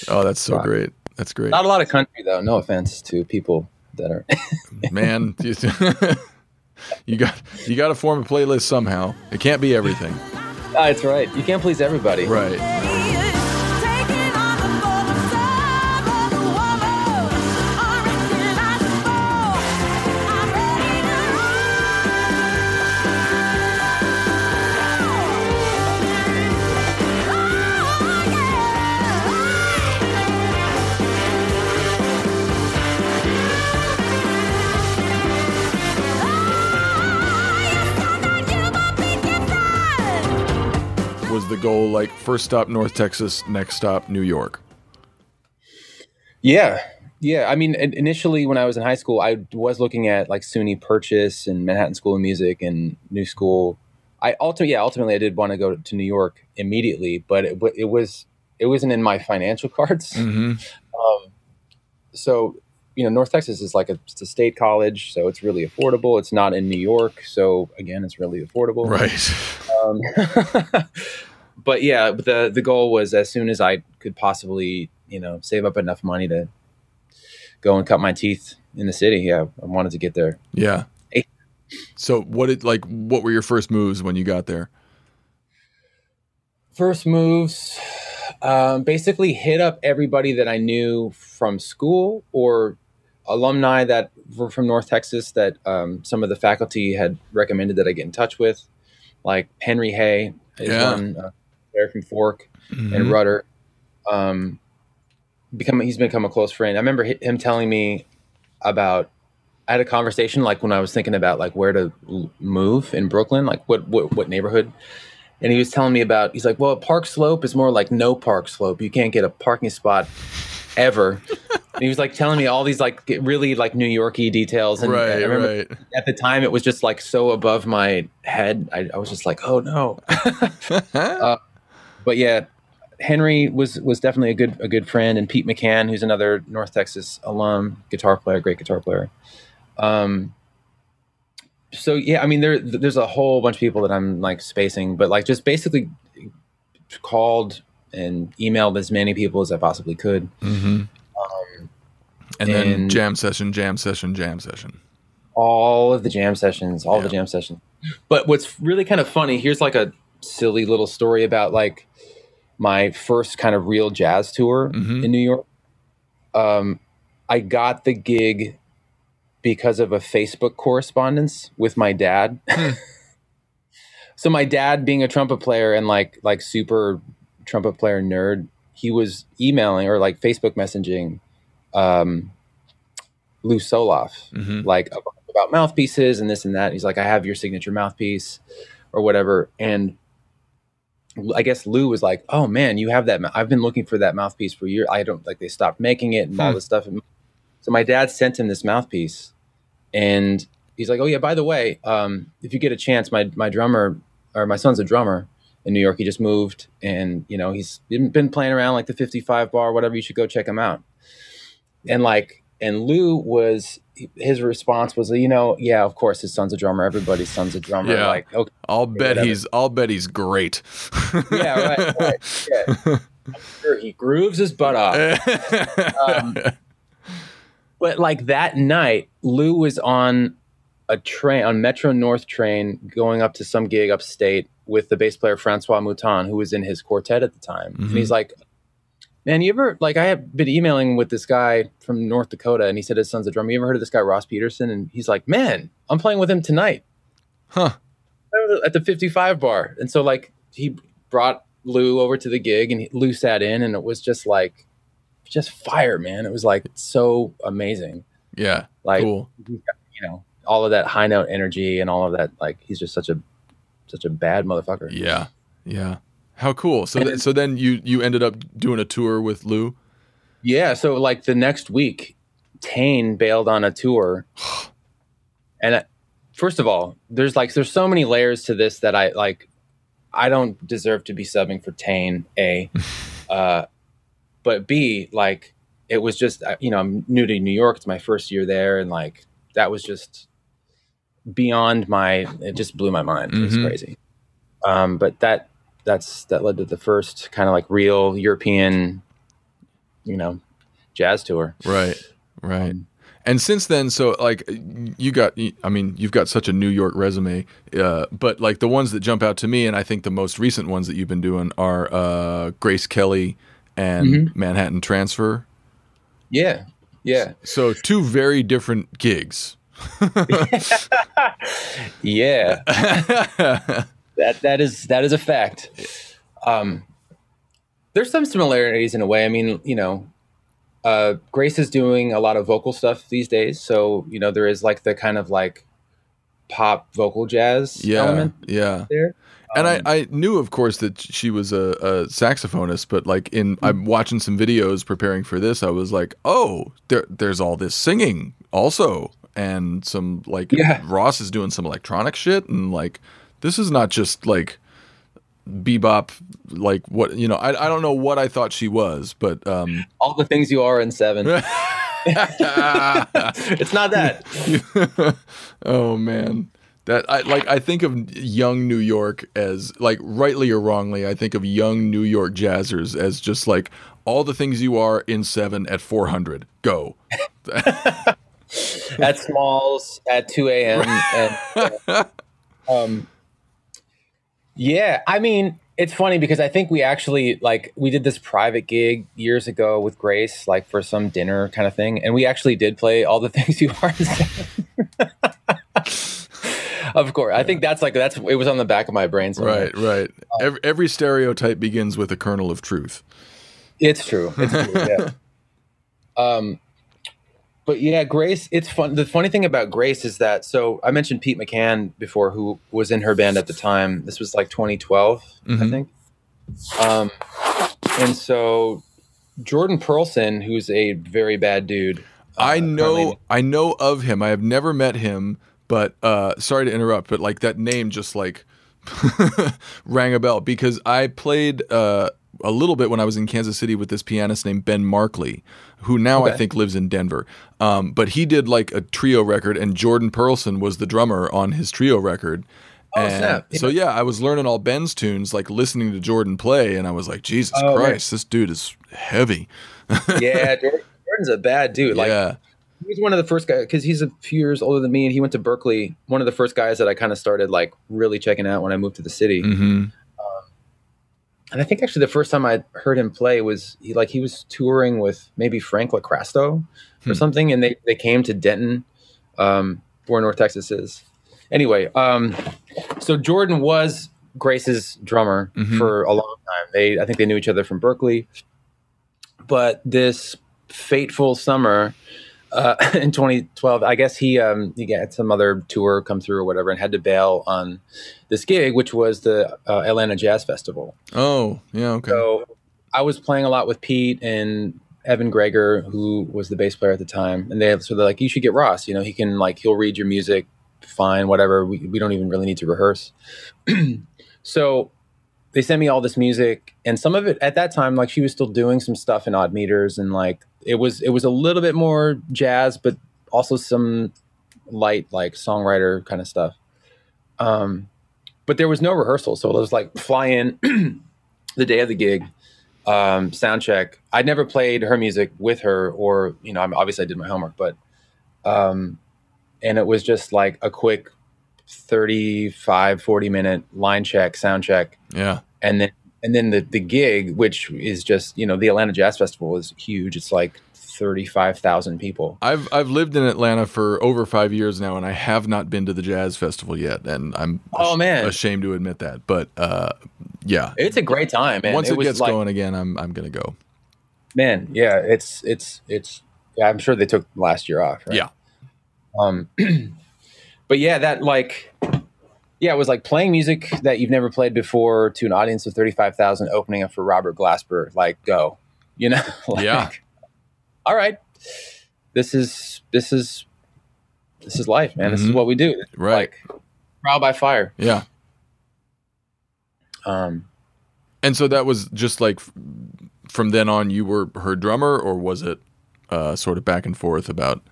Oh, that's so Wow. great. That's great. Not a lot of country though. No offense to people that are. Man, you, you got you got to form a playlist somehow. It can't be everything. Ah, That's right. You can't please everybody. Right. Was the goal like first stop North Texas, next stop New York? Yeah. Yeah. I mean, initially when I was in high school, I was looking at like SUNY Purchase and Manhattan School of Music and New School. I ultimately, yeah, ultimately I did want to go to New York immediately, but it, it was, it wasn't in my financial cards. Mm-hmm. Um, so, you know, North Texas is like a, it's a state college, so it's really affordable. It's not in New York, so again, it's really affordable. Right. Um, but yeah, the the goal was as soon as I could possibly, you know, save up enough money to go and cut my teeth in the city. Yeah, I wanted to get there. Yeah. So what did like what were your first moves when you got there? First moves, um, basically hit up everybody that I knew from school or alumni that were from North Texas that um, some of the faculty had recommended that I get in touch with, like Henry Hey is Yeah. one uh, there from Forq. Mhm. and Rudder. Um, become he's become a close friend. I remember hi- him telling me about. I had a conversation like when I was thinking about like where to l- move in Brooklyn, like what what, what neighborhood, and he was telling me about. He's like, well, Park Slope is more like no Park Slope. You can't get a parking spot ever. and he was like telling me all these like really like New Yorky details, and right, I remember right. at the time it was just like so above my head. I, I was just like, oh no. Uh, but yeah, Henry was was definitely a good a good friend, and Pete McCann, who's another North Texas alum, guitar player, great guitar player. Um, so yeah, I mean there there's a whole bunch of people that I'm like spacing, but like just basically called and emailed as many people as I possibly could. hmm and then jam session, jam session, jam session. all of the jam sessions, all Yeah. the jam sessions. But what's really kind of funny, here's like a silly little story about like my first kind of real jazz tour Mhm. in New York. Um, I got the gig because of a Facebook correspondence with my dad. so my dad being a trumpet player and like like super trumpet player nerd, he was emailing or like Facebook messaging um Lew Soloff hmm like about mouthpieces and this and that. He's like, I have your signature mouthpiece or whatever. And I guess Lew was like, Oh man, you have that. mou- I've been looking for that mouthpiece for years. I don't like they stopped making it and all Hmm. this stuff. So my dad sent him this mouthpiece and he's like, Oh yeah, by the way, um, if you get a chance, my, my drummer or my son's a drummer in New York. He just moved and you know, he's been been playing around like the 55 bar, whatever. You should go check him out. And like, and Lew was his response was, you know, yeah, of course, his son's a drummer. Everybody's son's a drummer. Yeah. Like, okay, I'll bet whatever. he's I'll bet he's great. yeah, right, right, yeah. Sure, he grooves his butt off. Um, but like that night, Lew was on a train on Metro North train going up to some gig upstate with the bass player Francois Moutin, who was in his quartet at the time. And he's mm-hmm. like, Man, you ever like I have been emailing with this guy from North Dakota and he said his son's a drummer. You ever heard of this guy Ross Pederson? And he's like, Man, I'm playing with him tonight. Huh. At the 55 bar. And so like he brought Lew over to the gig and he, Lew sat in and it was just like just fire, man. It was like so amazing. Yeah. Like cool. you know, all of that high note energy and all of that. Like he's just such a such a bad motherfucker. Yeah. Yeah. How cool. So th- so then you you ended up doing a tour with Lew. Yeah. So like the next week, Tain bailed on a tour, and I, first of all, there's like there's so many layers to this that I like. I don't deserve to be subbing for Tain. A, uh, but B, like it was just uh, you know I'm new to New York. It's my first year there, and like that was just beyond my. It just blew my mind. It was Mhm. crazy. Um, but that that's that led to the first kind of like real European, you know, jazz tour. Right. Right. And since then, so like you got, I mean, you've got such a New York resume, uh, but like the ones that jump out to me, and I think the most recent ones that you've been doing are uh, Grace Kelly and Manhattan Transfer. Yeah, yeah, So two very different gigs. yeah. that that is that is a fact. Um, there's some similarities in a way. I mean, you know, uh, Grace is doing a lot of vocal stuff these days, so you know there is like the kind of like pop vocal jazz Yeah. element Yeah. there. And Um, I, I knew, of course, that she was a, a saxophonist, but like in Hmm. I'm watching some videos preparing for this, I was like, oh, there, there's all this singing also, and some like Yeah. Ross is doing some electronic shit, and like this is not just like bebop, like what you know. I I don't know what I thought she was, but um, all the things you are in seven. it's not that. oh man that i like i think of young new york as like rightly or wrongly i think of young new york jazzers as just like all the things you are in seven at 400 go at Smalls at 2 a.m. and um, yeah, I mean, it's funny because I think we actually like we did this private gig years ago with Grace, like for some dinner kind of thing, and we actually did play all the things you are. of course, I think that's like that's it was on the back of my brain. somewhere. right right every, every stereotype begins with a kernel of truth It's true. It's true. Yeah. um, but yeah, Grace. It's fun. The funny thing about Grace is that so I mentioned Pete McCann before, who was in her band at the time. This was like 2012, I Mhm. think. Um, and so Jordan Perlson, who's a very bad dude. I uh, know currently- I know of him. I have never met him, but uh sorry to interrupt, but like that name just like rang a bell because I played uh a little bit when I was in Kansas City with this pianist named Ben Markley, who now I think lives in Denver. Um, but he did like a trio record, and Jordan Perlson was the drummer on his trio record. Oh, so yeah, I was learning all Ben's tunes, like listening to Jordan play, and I was like, Jesus Oh. Christ, this dude is heavy. yeah, Jordan's a bad dude. Like yeah, he was one of the first guys because he's a few years older than me, and he went to Berklee. One of the first guys that I kind of started like really checking out when I moved to the city. hmm and I think actually the first time I heard him play was he like he was touring with maybe Frank LoCrasto or Hmm. something, and they they came to Denton, um, where North Texas is. Anyway, um, so Jordan was Grace's drummer Mhm. for a long time. They I think they knew each other from Berklee, but this fateful summer. Uh, in 2012, I guess he um, he got some other tour come through or whatever, and had to bail on this gig, which was the uh, Atlanta Jazz Festival. Oh, yeah, okay. So I was playing a lot with Pete and Evan Gregor, who was the bass player at the time, and they so they're like, you should get Ross. You know, he can like he'll read your music, fine, whatever. We we don't even really need to rehearse. so they sent me all this music, and some of it at that time, like she was still doing some stuff in odd meters, and like it was it was a little bit more jazz, but also some light like songwriter kind of stuff. Um, but there was no rehearsal, so it was like fly in the day of the gig um, sound check. I'd never played her music with her, or you know, I'm, obviously I did my homework, but um, and it was just like a quick 35, 40 minute line check, sound check, Yeah. and then and then the the gig, which is just you know the Atlanta Jazz Festival is huge. It's like thirty five thousand people. I've I've lived in Atlanta for over five years now, and I have not been to the jazz festival yet, and I'm Oh, man. ashamed to admit that. But uh, yeah, It's a great time, man. once it, was gets like, going again, I'm I'm gonna go. man, yeah, it's it's it's. Yeah, I'm sure they took last year off. Right? Yeah, Um, but yeah, that like, yeah, it was like playing music that you've never played before to an audience of thirty five thousand, opening up for Robert Glasper. Like, go, you know? like, Yeah. All right, this is this is this is life, man. This is Mhm. what we do. Right. Like, trial by fire. yeah. Um, And so that was just like from then on, you were her drummer, or was it uh, sort of back and forth about?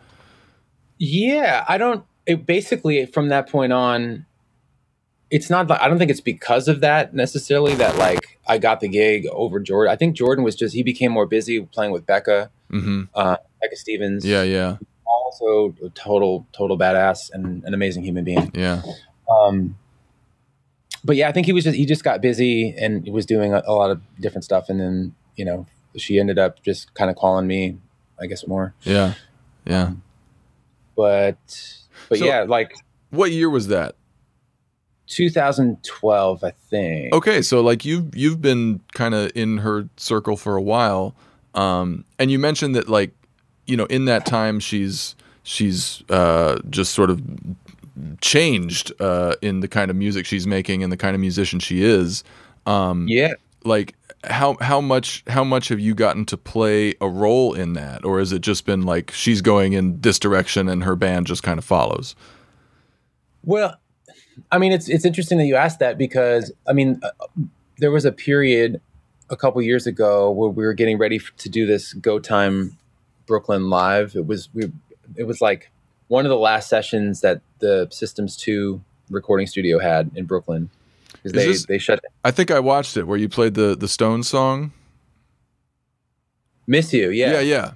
Yeah, I don't. It basically from that point on, it's not. like- I don't think it's because of that necessarily that like I got the gig over Jordan. I think Jordan was just he became more busy playing with Becca, hmm uh, Becca Stevens. Yeah, yeah, also a total total badass and an amazing human being. yeah. Um, but yeah, I think he was just he just got busy and he was doing a, a lot of different stuff, and then you know she ended up just kind of calling me, I guess more. Yeah, yeah. But but So- yeah, like What year was that? 2012, I think. Okay, so like you've you've been kind of in her circle for a while, um, and you mentioned that like you know in that time she's she's uh, just sort of changed uh, in the kind of music she's making and the kind of musician she is. Um, Yeah. like how how much how much have you gotten to play a role in that, or has it just been like she's going in this direction and her band just kind of follows? Well, I mean, it's it's interesting that you asked that because I mean, uh, there was a period a couple years ago where we were getting ready to do this Go Time Brooklyn live. It was we, it was like one of the last sessions that the Systems Two recording studio had in Brooklyn they this- they shut I think I watched it where you played the the Stones song. Miss You, yeah, yeah.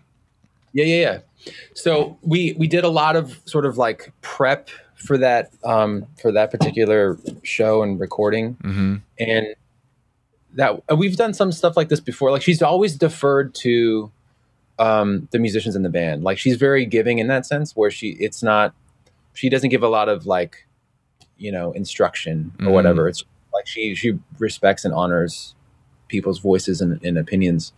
Yeah, yeah, yeah. So we we did a lot of sort of like prep for that um, for that particular show and recording, hmm and that uh, we've done some stuff like this before. Like she's always deferred to um, the musicians in the band. Like she's very giving in that sense, where she it's not she doesn't give a lot of like you know instruction or Mhm. whatever. It's like she she respects and honors people's voices and, and opinions.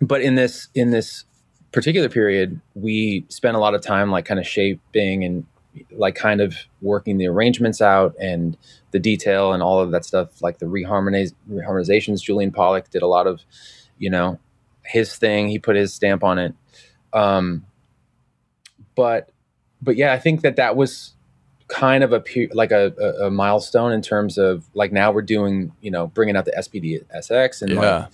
But in this in this particular period, we spent a lot of time like kind of shaping and like kind of working the arrangements out and the detail and all of that stuff, like the reharmoniz- reharmonizations. Julian Pollack did a lot of, you know, his thing. He put his stamp on it. Um, but, but yeah, I think that that was kind of a like a, a, a milestone in terms of like now we're doing, you know, bringing out the SPD SX and like, Yeah.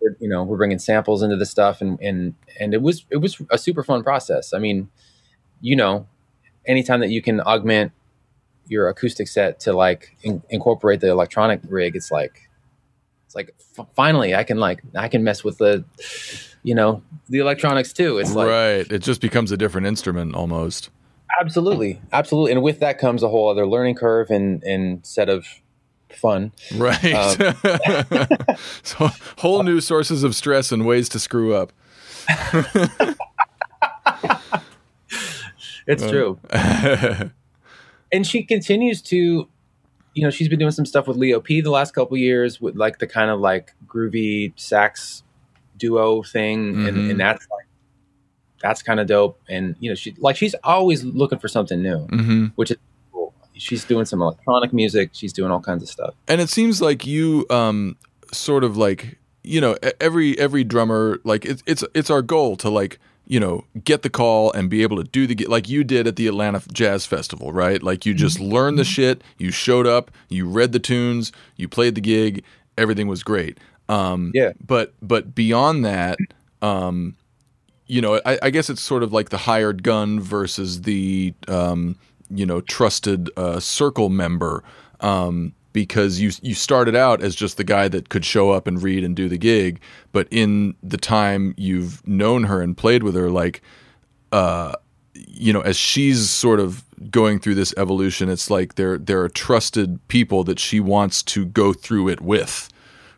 we're, you know we're bringing samples into the stuff and and and it was it was a super fun process i mean you know anytime that you can augment your acoustic set to like in, incorporate the electronic rig it's like it's like f- finally i can like i can mess with the you know the electronics too it's like right. It just becomes a different instrument almost. absolutely absolutely and with that comes a whole other learning curve and and set of fun Right. Um, so whole new sources of stress and ways to screw up. it's true. And she continues to you know she's been doing some stuff with leo p the last couple years with like the kind of like groovy sax duo thing Mhm. and, and that's like that's kind of dope. And you know she like she's always looking for something new hmm which is cool. She's doing some electronic music. She's doing all kinds of stuff. And it seems like you um sort of like you know every every drummer like it's it's it's our goal to like you know get the call and be able to do the like you did at the Atlanta Jazz Festival, right? Like you just learned the shit, you showed up, you read the tunes, you played the gig, everything was great. Um Yeah. but but beyond that um you know, I, I guess it's sort of like the hired gun versus the um, you know trusted uh, circle member. Um, because you you started out as just the guy that could show up and read and do the gig, but in the time you've known her and played with her, like, uh, you know, as she's sort of going through this evolution, it's like there there are trusted people that she wants to go through it with,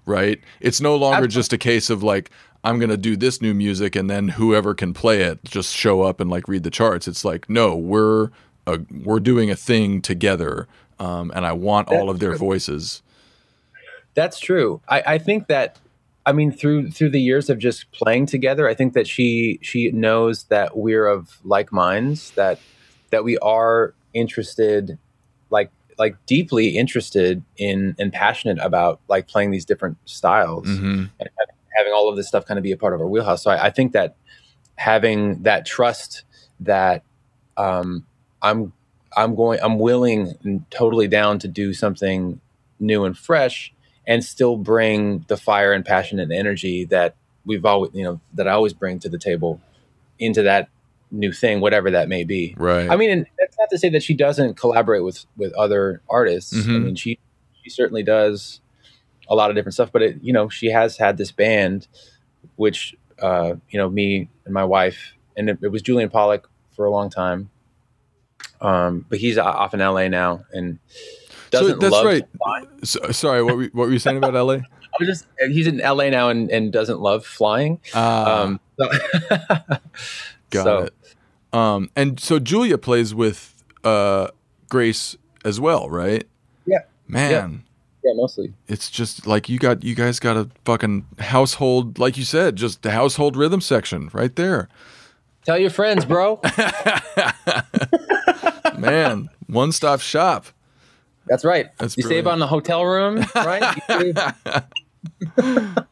right? It's no longer just a case of like I'm gonna do this new music and then whoever can play it just show up and like read the charts. It's like no, we're a, we're doing a thing together, um, and I want all of their voices. That's true. I, I think that I mean through through the years of just playing together, I think that she she knows that we're of like minds, that that we are interested like like deeply interested in and passionate about like playing these different styles Mhm. and having, having all of this stuff kind of be a part of our wheelhouse. So I, I think that having that trust that um, I'm I'm going I'm willing and totally down to do something new and fresh and still bring the fire and passion and energy that we've always you know that I always bring to the table into that new thing whatever that may be. Right. I mean and that's not to say that she doesn't collaborate with with other artists. I Mhm. mean she she certainly does a lot of different stuff but it you know she has had this band which uh you know me and my wife and it, it was Julian Pollack for a long time um but he's off in LA now and doesn't that's love right. flying. So, sorry, what were, what were you saying about LA? I was just he's in LA now and, and doesn't love flying Ah, um so, got so- it. Um, and so Julia plays with uh, Grace as well, right? Yeah. Man, yeah mostly it's just like you got you guys got a fucking household, like you said, just the household rhythm section right there. tell your friends bro Man, one stop shop. that's right That's you save on the hotel room right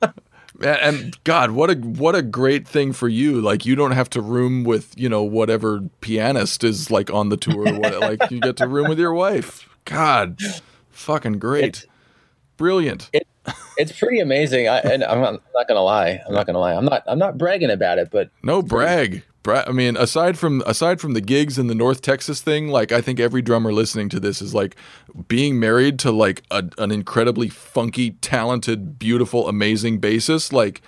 Man, and God, what a what a great thing for you. Like you don't have to room with you know whatever pianist is like on the tour. Or what, like you get to room with your wife. God, fucking great, brilliant. It's pretty amazing I, and I'm not, gonna lie I'm not gonna lie I'm not I'm not bragging about it but No brag. Bra- I mean, aside from aside from the gigs and the North Texas thing, like I think every drummer listening to this is like being married to like a, an incredibly funky, talented, beautiful, amazing bassist. Like,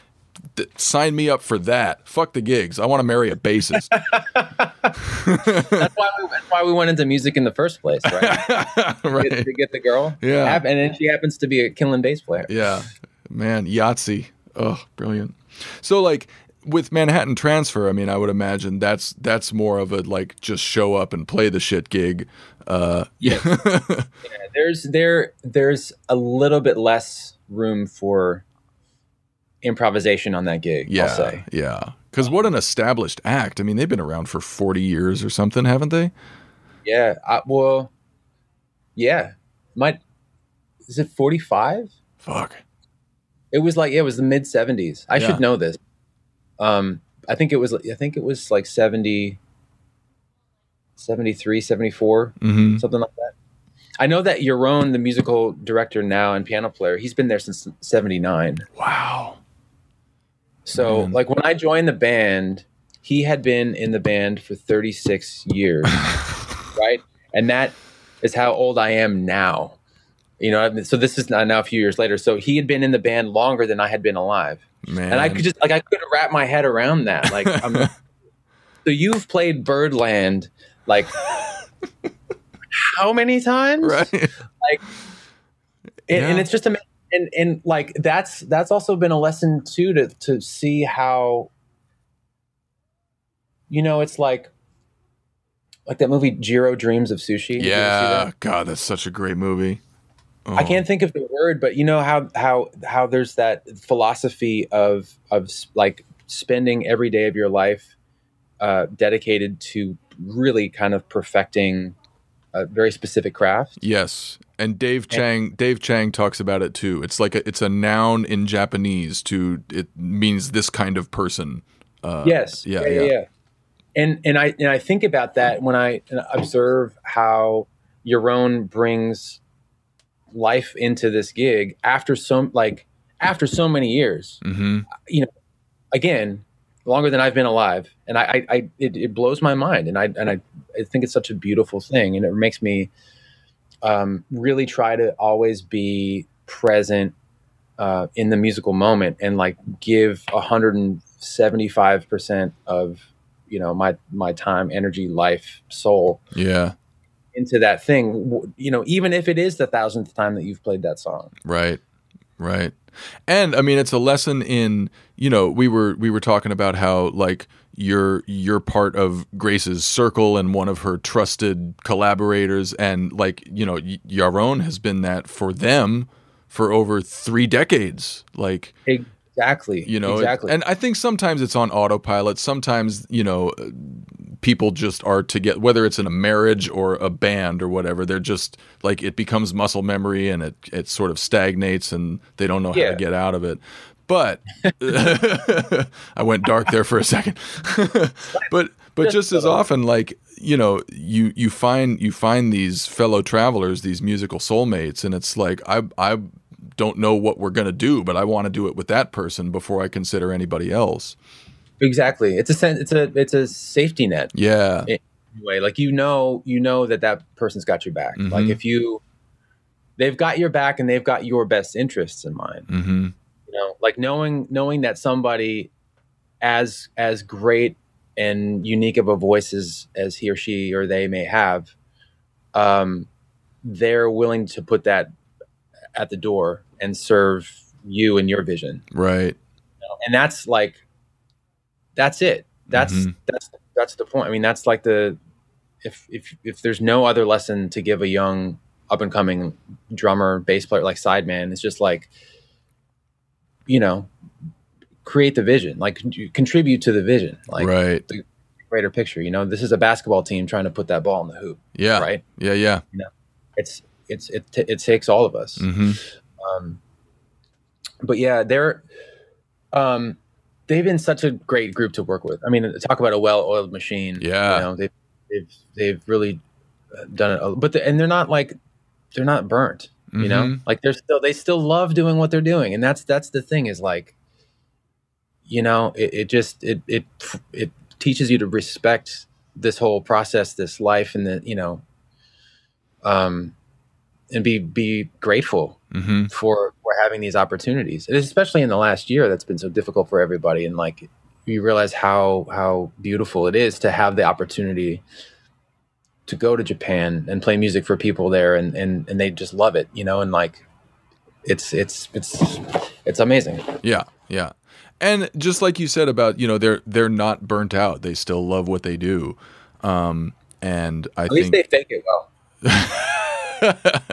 th- sign me up for that. Fuck the gigs. I want to marry a bassist. that's why we, that's why we went into music in the first place right to, right? get, to get the girl Yeah. And then she happens to be a killing bass player Yeah, man, Yahtzee. Oh, brilliant. So like with Manhattan Transfer, I mean, I would imagine that's that's more of a like just show up and play the shit gig. Uh, Yeah, there's there there's a little bit less room for improvisation on that gig. yeah, yeah. Because what an established act. I mean, they've been around for forty years or something, haven't they? Yeah. I, well, yeah. Might is it 45? Fuck. It was like yeah, it was the mid 70s. I Yeah. should know this. Um, I think it was I think it was like 70, 73, 74. hmm something like that. I know that Yaron, the musical director now and piano player, he's been there since '79. Wow. So, Man. like when I joined the band, he had been in the band for 36 years, right? And that is how old I am now. You know, so this is now a few years later. So he had been in the band longer than I had been alive, Man. and I could just like I couldn't wrap my head around that. Like, I'm, so you've played Birdland, like how many times? right. and, Yeah. and it's just amazing. And and like that's that's also been a lesson too to to see how you know it's like like that movie Jiro Dreams of Sushi. Did you ever see Yeah. that? God, that's such a great movie. I Oh. can't think of the word, but you know how how how there's that philosophy of of like spending every day of your life uh, dedicated to really kind of perfecting a very specific craft. Yes, and Dave Chang. Dave Chang talks about it too. It's like a, it's a noun in Japanese to it means this kind of person. Uh, yes. yeah, yeah, yeah. yeah. And and I and I think about that when I observe how Yaron brings life into this gig after so like after so many years. hmm Again, longer than I've been alive, and I, I, I it, it blows my mind, and I and I, I think it's such a beautiful thing, and it makes me um, really try to always be present uh, in the musical moment and like give 175 percent of you know my my time, energy, life, soul Yeah. into that thing. You know, even if it is the thousandth time that you've played that song. Right. Right. And I mean it's a lesson in, you know, we were we were talking about how like you're you're part of Grace's circle and one of her trusted collaborators and like, you know, Y- Yaron has been that for them for over 3 decades. Like Exactly. you know exactly. and i think sometimes it's on autopilot sometimes you know uh, people just are to get whether it's in a marriage or a band or whatever they're just like it becomes muscle memory and it it sort of stagnates and they don't know how Yeah. to get out of it. But i went dark there for a second. But but just as often like you know you you find you find these fellow travelers these musical soulmates and it's like i i don't know what we're going to do but i want to do it with that person before i consider anybody else exactly. It's a sen- it's a it's a safety net. yeah way like you know you know that that person's got your back Mhm. like if you they've got your back and they've got your best interests in mind hmm you know like knowing knowing that somebody as as great and unique of a voice as as he or she or they may have um they're willing to put that at the door and serve you and your vision right and that's like that's it. That's Mhm. that's that's the point. I mean that's like the if if if there's no other lesson to give a young up and coming drummer bass player like sideman it's just like you know create the vision like contribute to the vision like right. the greater picture you know? This is a basketball team trying to put that ball in the hoop yeah. right? Yeah yeah. You know, it's it's it, t- it takes all of us. Hmm um, but yeah, they're um, they've been such a great group to work with. I mean, talk about a well-oiled machine. Yeah. you know, they've they've they've really uh, done it. But the, and they're not like they're not burnt. You know, Mhm. like they're still they still love doing what they're doing, and that's that's the thing is like, you know, it, it just it it it teaches you to respect this whole process, this life, and the you know, um, and be be grateful hmm for for having these opportunities, and especially in the last year that's been so difficult for everybody. And like you realize how how beautiful it is to have the opportunity to go to Japan and play music for people there, and and and they just love it, you know, and like it's it's it's it's amazing. Yeah, yeah. And just like you said about, you know, they're they're not burnt out. They still love what they do. Um and I At least think they fake it well.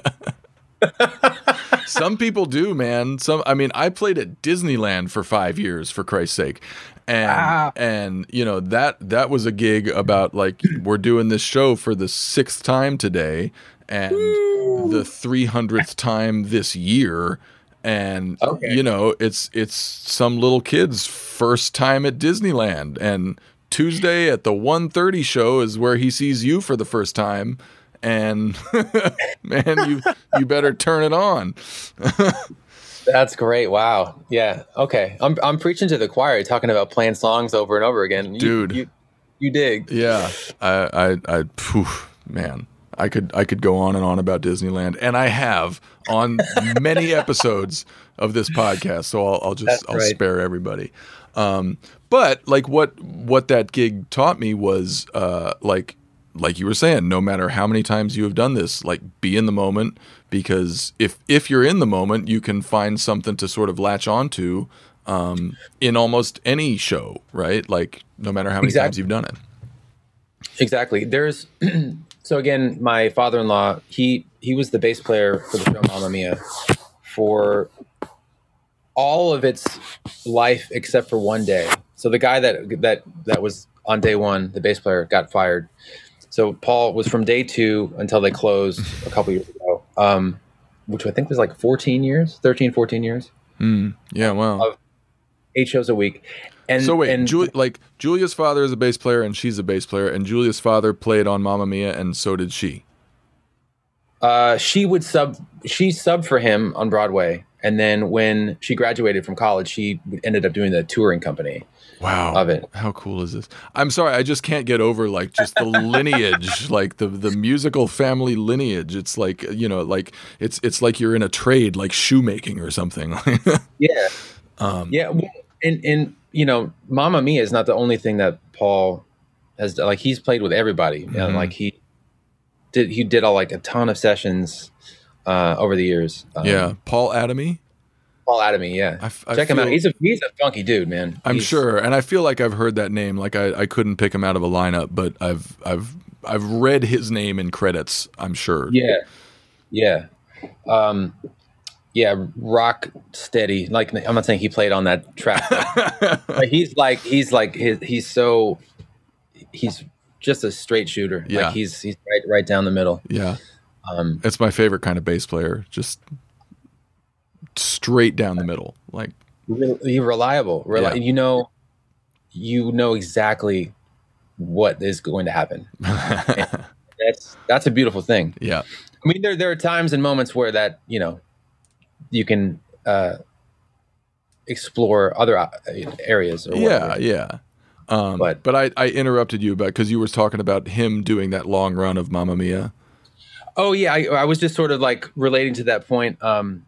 some people do, man. Some I mean, I played at Disneyland for 5 years for Christ's sake. And Wow. and you know, that that was a gig about like we're doing this show for the 6th time today and the 300th time this year and Okay. you know it's it's some little kid's first time at Disneyland and Tuesday at the 1:30 show is where he sees you for the first time and man you you better turn it on That's great. Wow. Yeah. Okay. I'm I'm preaching to the choir, talking about playing songs over and over again. You, Dude. you, you dig. yeah I I I phew, man I could I could go on and on about Disneyland and I have on many episodes of this podcast so I'll, I'll just That's I'll right. spare everybody um but like what what that gig taught me was uh like like you were saying no matter how many times you have done this like be in the moment because if if you're in the moment you can find something to sort of latch onto um in almost any show right like no matter how many times you've done it Exactly. There's so again, my father-in-law, he he was the bass player for the show Mamma Mia for all of its life except for one day. So the guy that that that was on day 1, the bass player got fired. So Paul was from day 2 until they closed a couple years ago. Um which I think was like 14 years, 13 14 years. Mm, yeah, well. Of- Eight shows a week. And so wait, and Juli- like Julia's father is a bass player and she's a bass player, and Julia's father played on Mamma Mia, and so did she. Uh, she would sub. She subbed for him on Broadway, And then when she graduated from college, she ended up doing the touring company. Wow. Of it. How cool is this? I'm sorry, I just can't get over like just the lineage, like the the musical family lineage. It's like, you know, like it's it's like you're in a trade like shoemaking or something. Yeah. yeah. well, And, and, you know, Mamma Mia is not the only thing that Paul has. Like, he's played with everybody. And, like, he did, he did all like a ton of sessions uh, over the years. Um, yeah. Paul Adamy? Paul Adamy. Yeah. I I Check him out. He's a, he's a funky dude, man. I'm He's- sure, and I feel like I've heard that name. Like I, I couldn't pick him out of a lineup, but I've I've I've read his name in credits. I'm sure. Yeah. Yeah. Um, yeah, rock steady. Like I'm not saying he played on that track, but, but he's like he's like his, he's so he's just a straight shooter. Yeah. Like he's he's right right down the middle. Yeah. Um, It's my favorite kind of bass player. Just straight down the middle. Like re- he reliable. Reli- Yeah. You know, you know exactly what is going to happen. That's that's a beautiful thing. yeah. I mean, there there are times and moments where that you know you can uh, explore other uh, areas. Or Yeah, whatever. yeah. Um, but But- I, I interrupted you about because you were talking about him doing that long run of Mamma Mia. Oh yeah, I, I was just sort of like relating to that point. Um,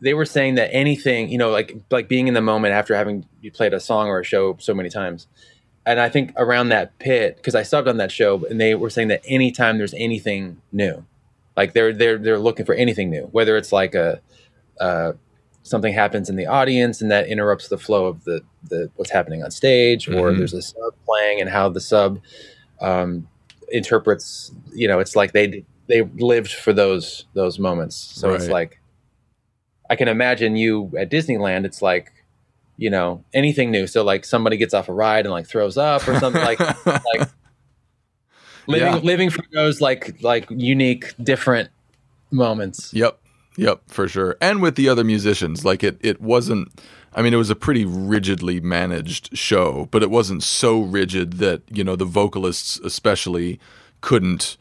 they were saying that anything, you know, like like being in the moment after having you played a song or a show so many times, and I think around that pit because I subbed on that show, and they were saying that anytime there's anything new, like they're they're they're looking for anything new, whether it's like a uh, something happens in the audience and that interrupts the flow of the the what's happening on stage, or Mhm. there's a sub playing and how the sub um, interprets. You know, it's like they they lived for those those moments. So it's like I can imagine you at Disneyland. It's like you know anything new. So like somebody gets off a ride and like throws up or something like like living Yeah. living for those like like unique different moments. Yep. Yep, for sure. And with the other musicians, like it it wasn't I mean it was a pretty rigidly managed show, but it wasn't so rigid that, you know, the vocalists especially couldn't,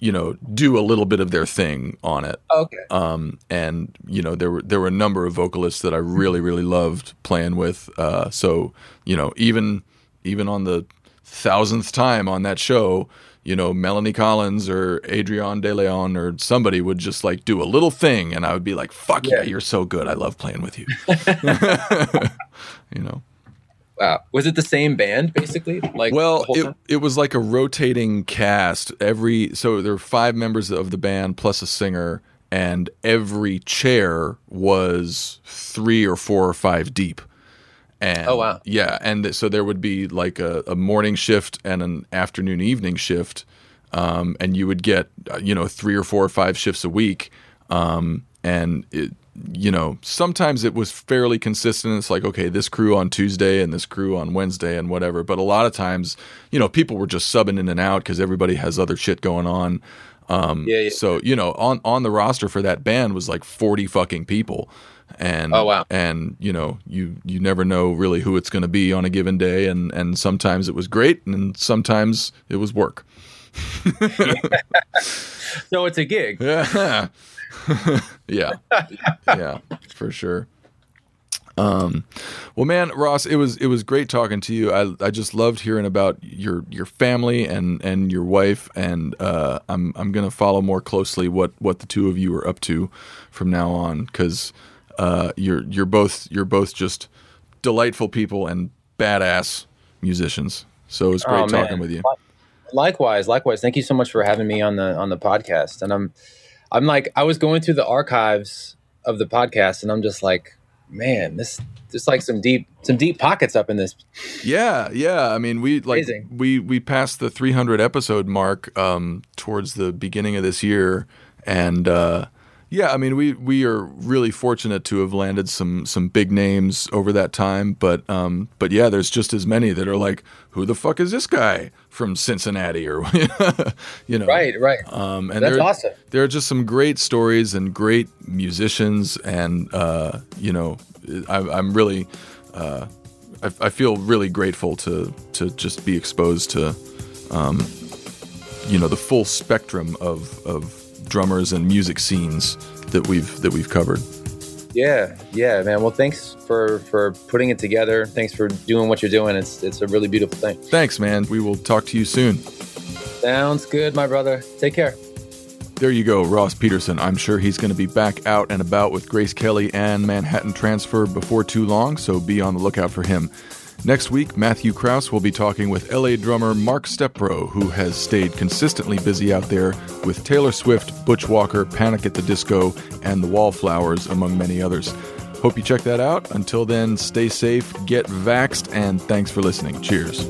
you know, do a little bit of their thing on it. Okay. Um, and you know there were there were a number of vocalists that I really really loved playing with. Uh, so you know even even on the thousandth time on that show, you know Melanie Collins or Adrian De Leon or somebody would just like do a little thing, and I would be like, "Fuck yeah, Yeah. you're so good! I love playing with you." you know. Wow. Was it the same band basically? Like Well, it, it was like a rotating cast. Every so there were five members of the band plus a singer, and every chair was three or four or five deep. And Oh, wow. Yeah, and th- so there would be like a, a morning shift and an afternoon evening shift, um, and you would get uh, you know three or four or five shifts a week, um, and it, you know sometimes it was fairly consistent. It's like okay, this crew on Tuesday and this crew on Wednesday and whatever. But a lot of times, you know, people were just subbing in and out because everybody has other shit going on. Um, Yeah, yeah. So you know, on on the roster for that band was like forty fucking people, and Oh, wow. and you know, you you never know really who it's going to be on a given day, and and sometimes it was great, and sometimes it was work. so it's a gig. Yeah, yeah, yeah, for sure. Um, well, man, Ross, it was it was great talking to you. I I just loved hearing about your your family and and your wife, and uh, I'm I'm gonna follow more closely what what the two of you are up to from now on because uh, you're you're both you're both just delightful people and badass musicians. So it was great Oh, talking with you. Likewise, likewise. Thank you so much for having me on the on the podcast. And I'm I'm like I was going through the archives of the podcast and I'm just like, man, this there's like some deep some deep pockets up in this. Yeah, yeah. I mean, we like Amazing. we we passed the 300 episode mark um, towards the beginning of this year, and uh, yeah, I mean, we we are really fortunate to have landed some some big names over that time. But um, but yeah, there's just as many that are like, who the fuck is this guy from Cincinnati or you know, Right, right. um, and That's there, awesome. There are just some great stories and great musicians, and uh, you know, I, I'm really, uh, I, I feel really grateful to to just be exposed to, um, you know, the full spectrum of of drummers and music scenes that we've that we've covered. Yeah, yeah, man. Well, thanks for for putting it together. Thanks for doing what you're doing. It's it's a really beautiful thing. Thanks, man. We will talk to you soon. Sounds good, my brother. Take care. There you go, Ross Pederson. I'm sure he's going to be back out and about with Grace Kelly and Manhattan Transfer before too long, so be on the lookout for him. Next week, Matthew Kraus will be talking with LA drummer Mark Stepro, who has stayed consistently busy out there with Taylor Swift, Butch Walker, Panic at the Disco, and the Wallflowers, among many others. Hope you check that out. Until then, stay safe, get vaxxed, and thanks for listening. Cheers.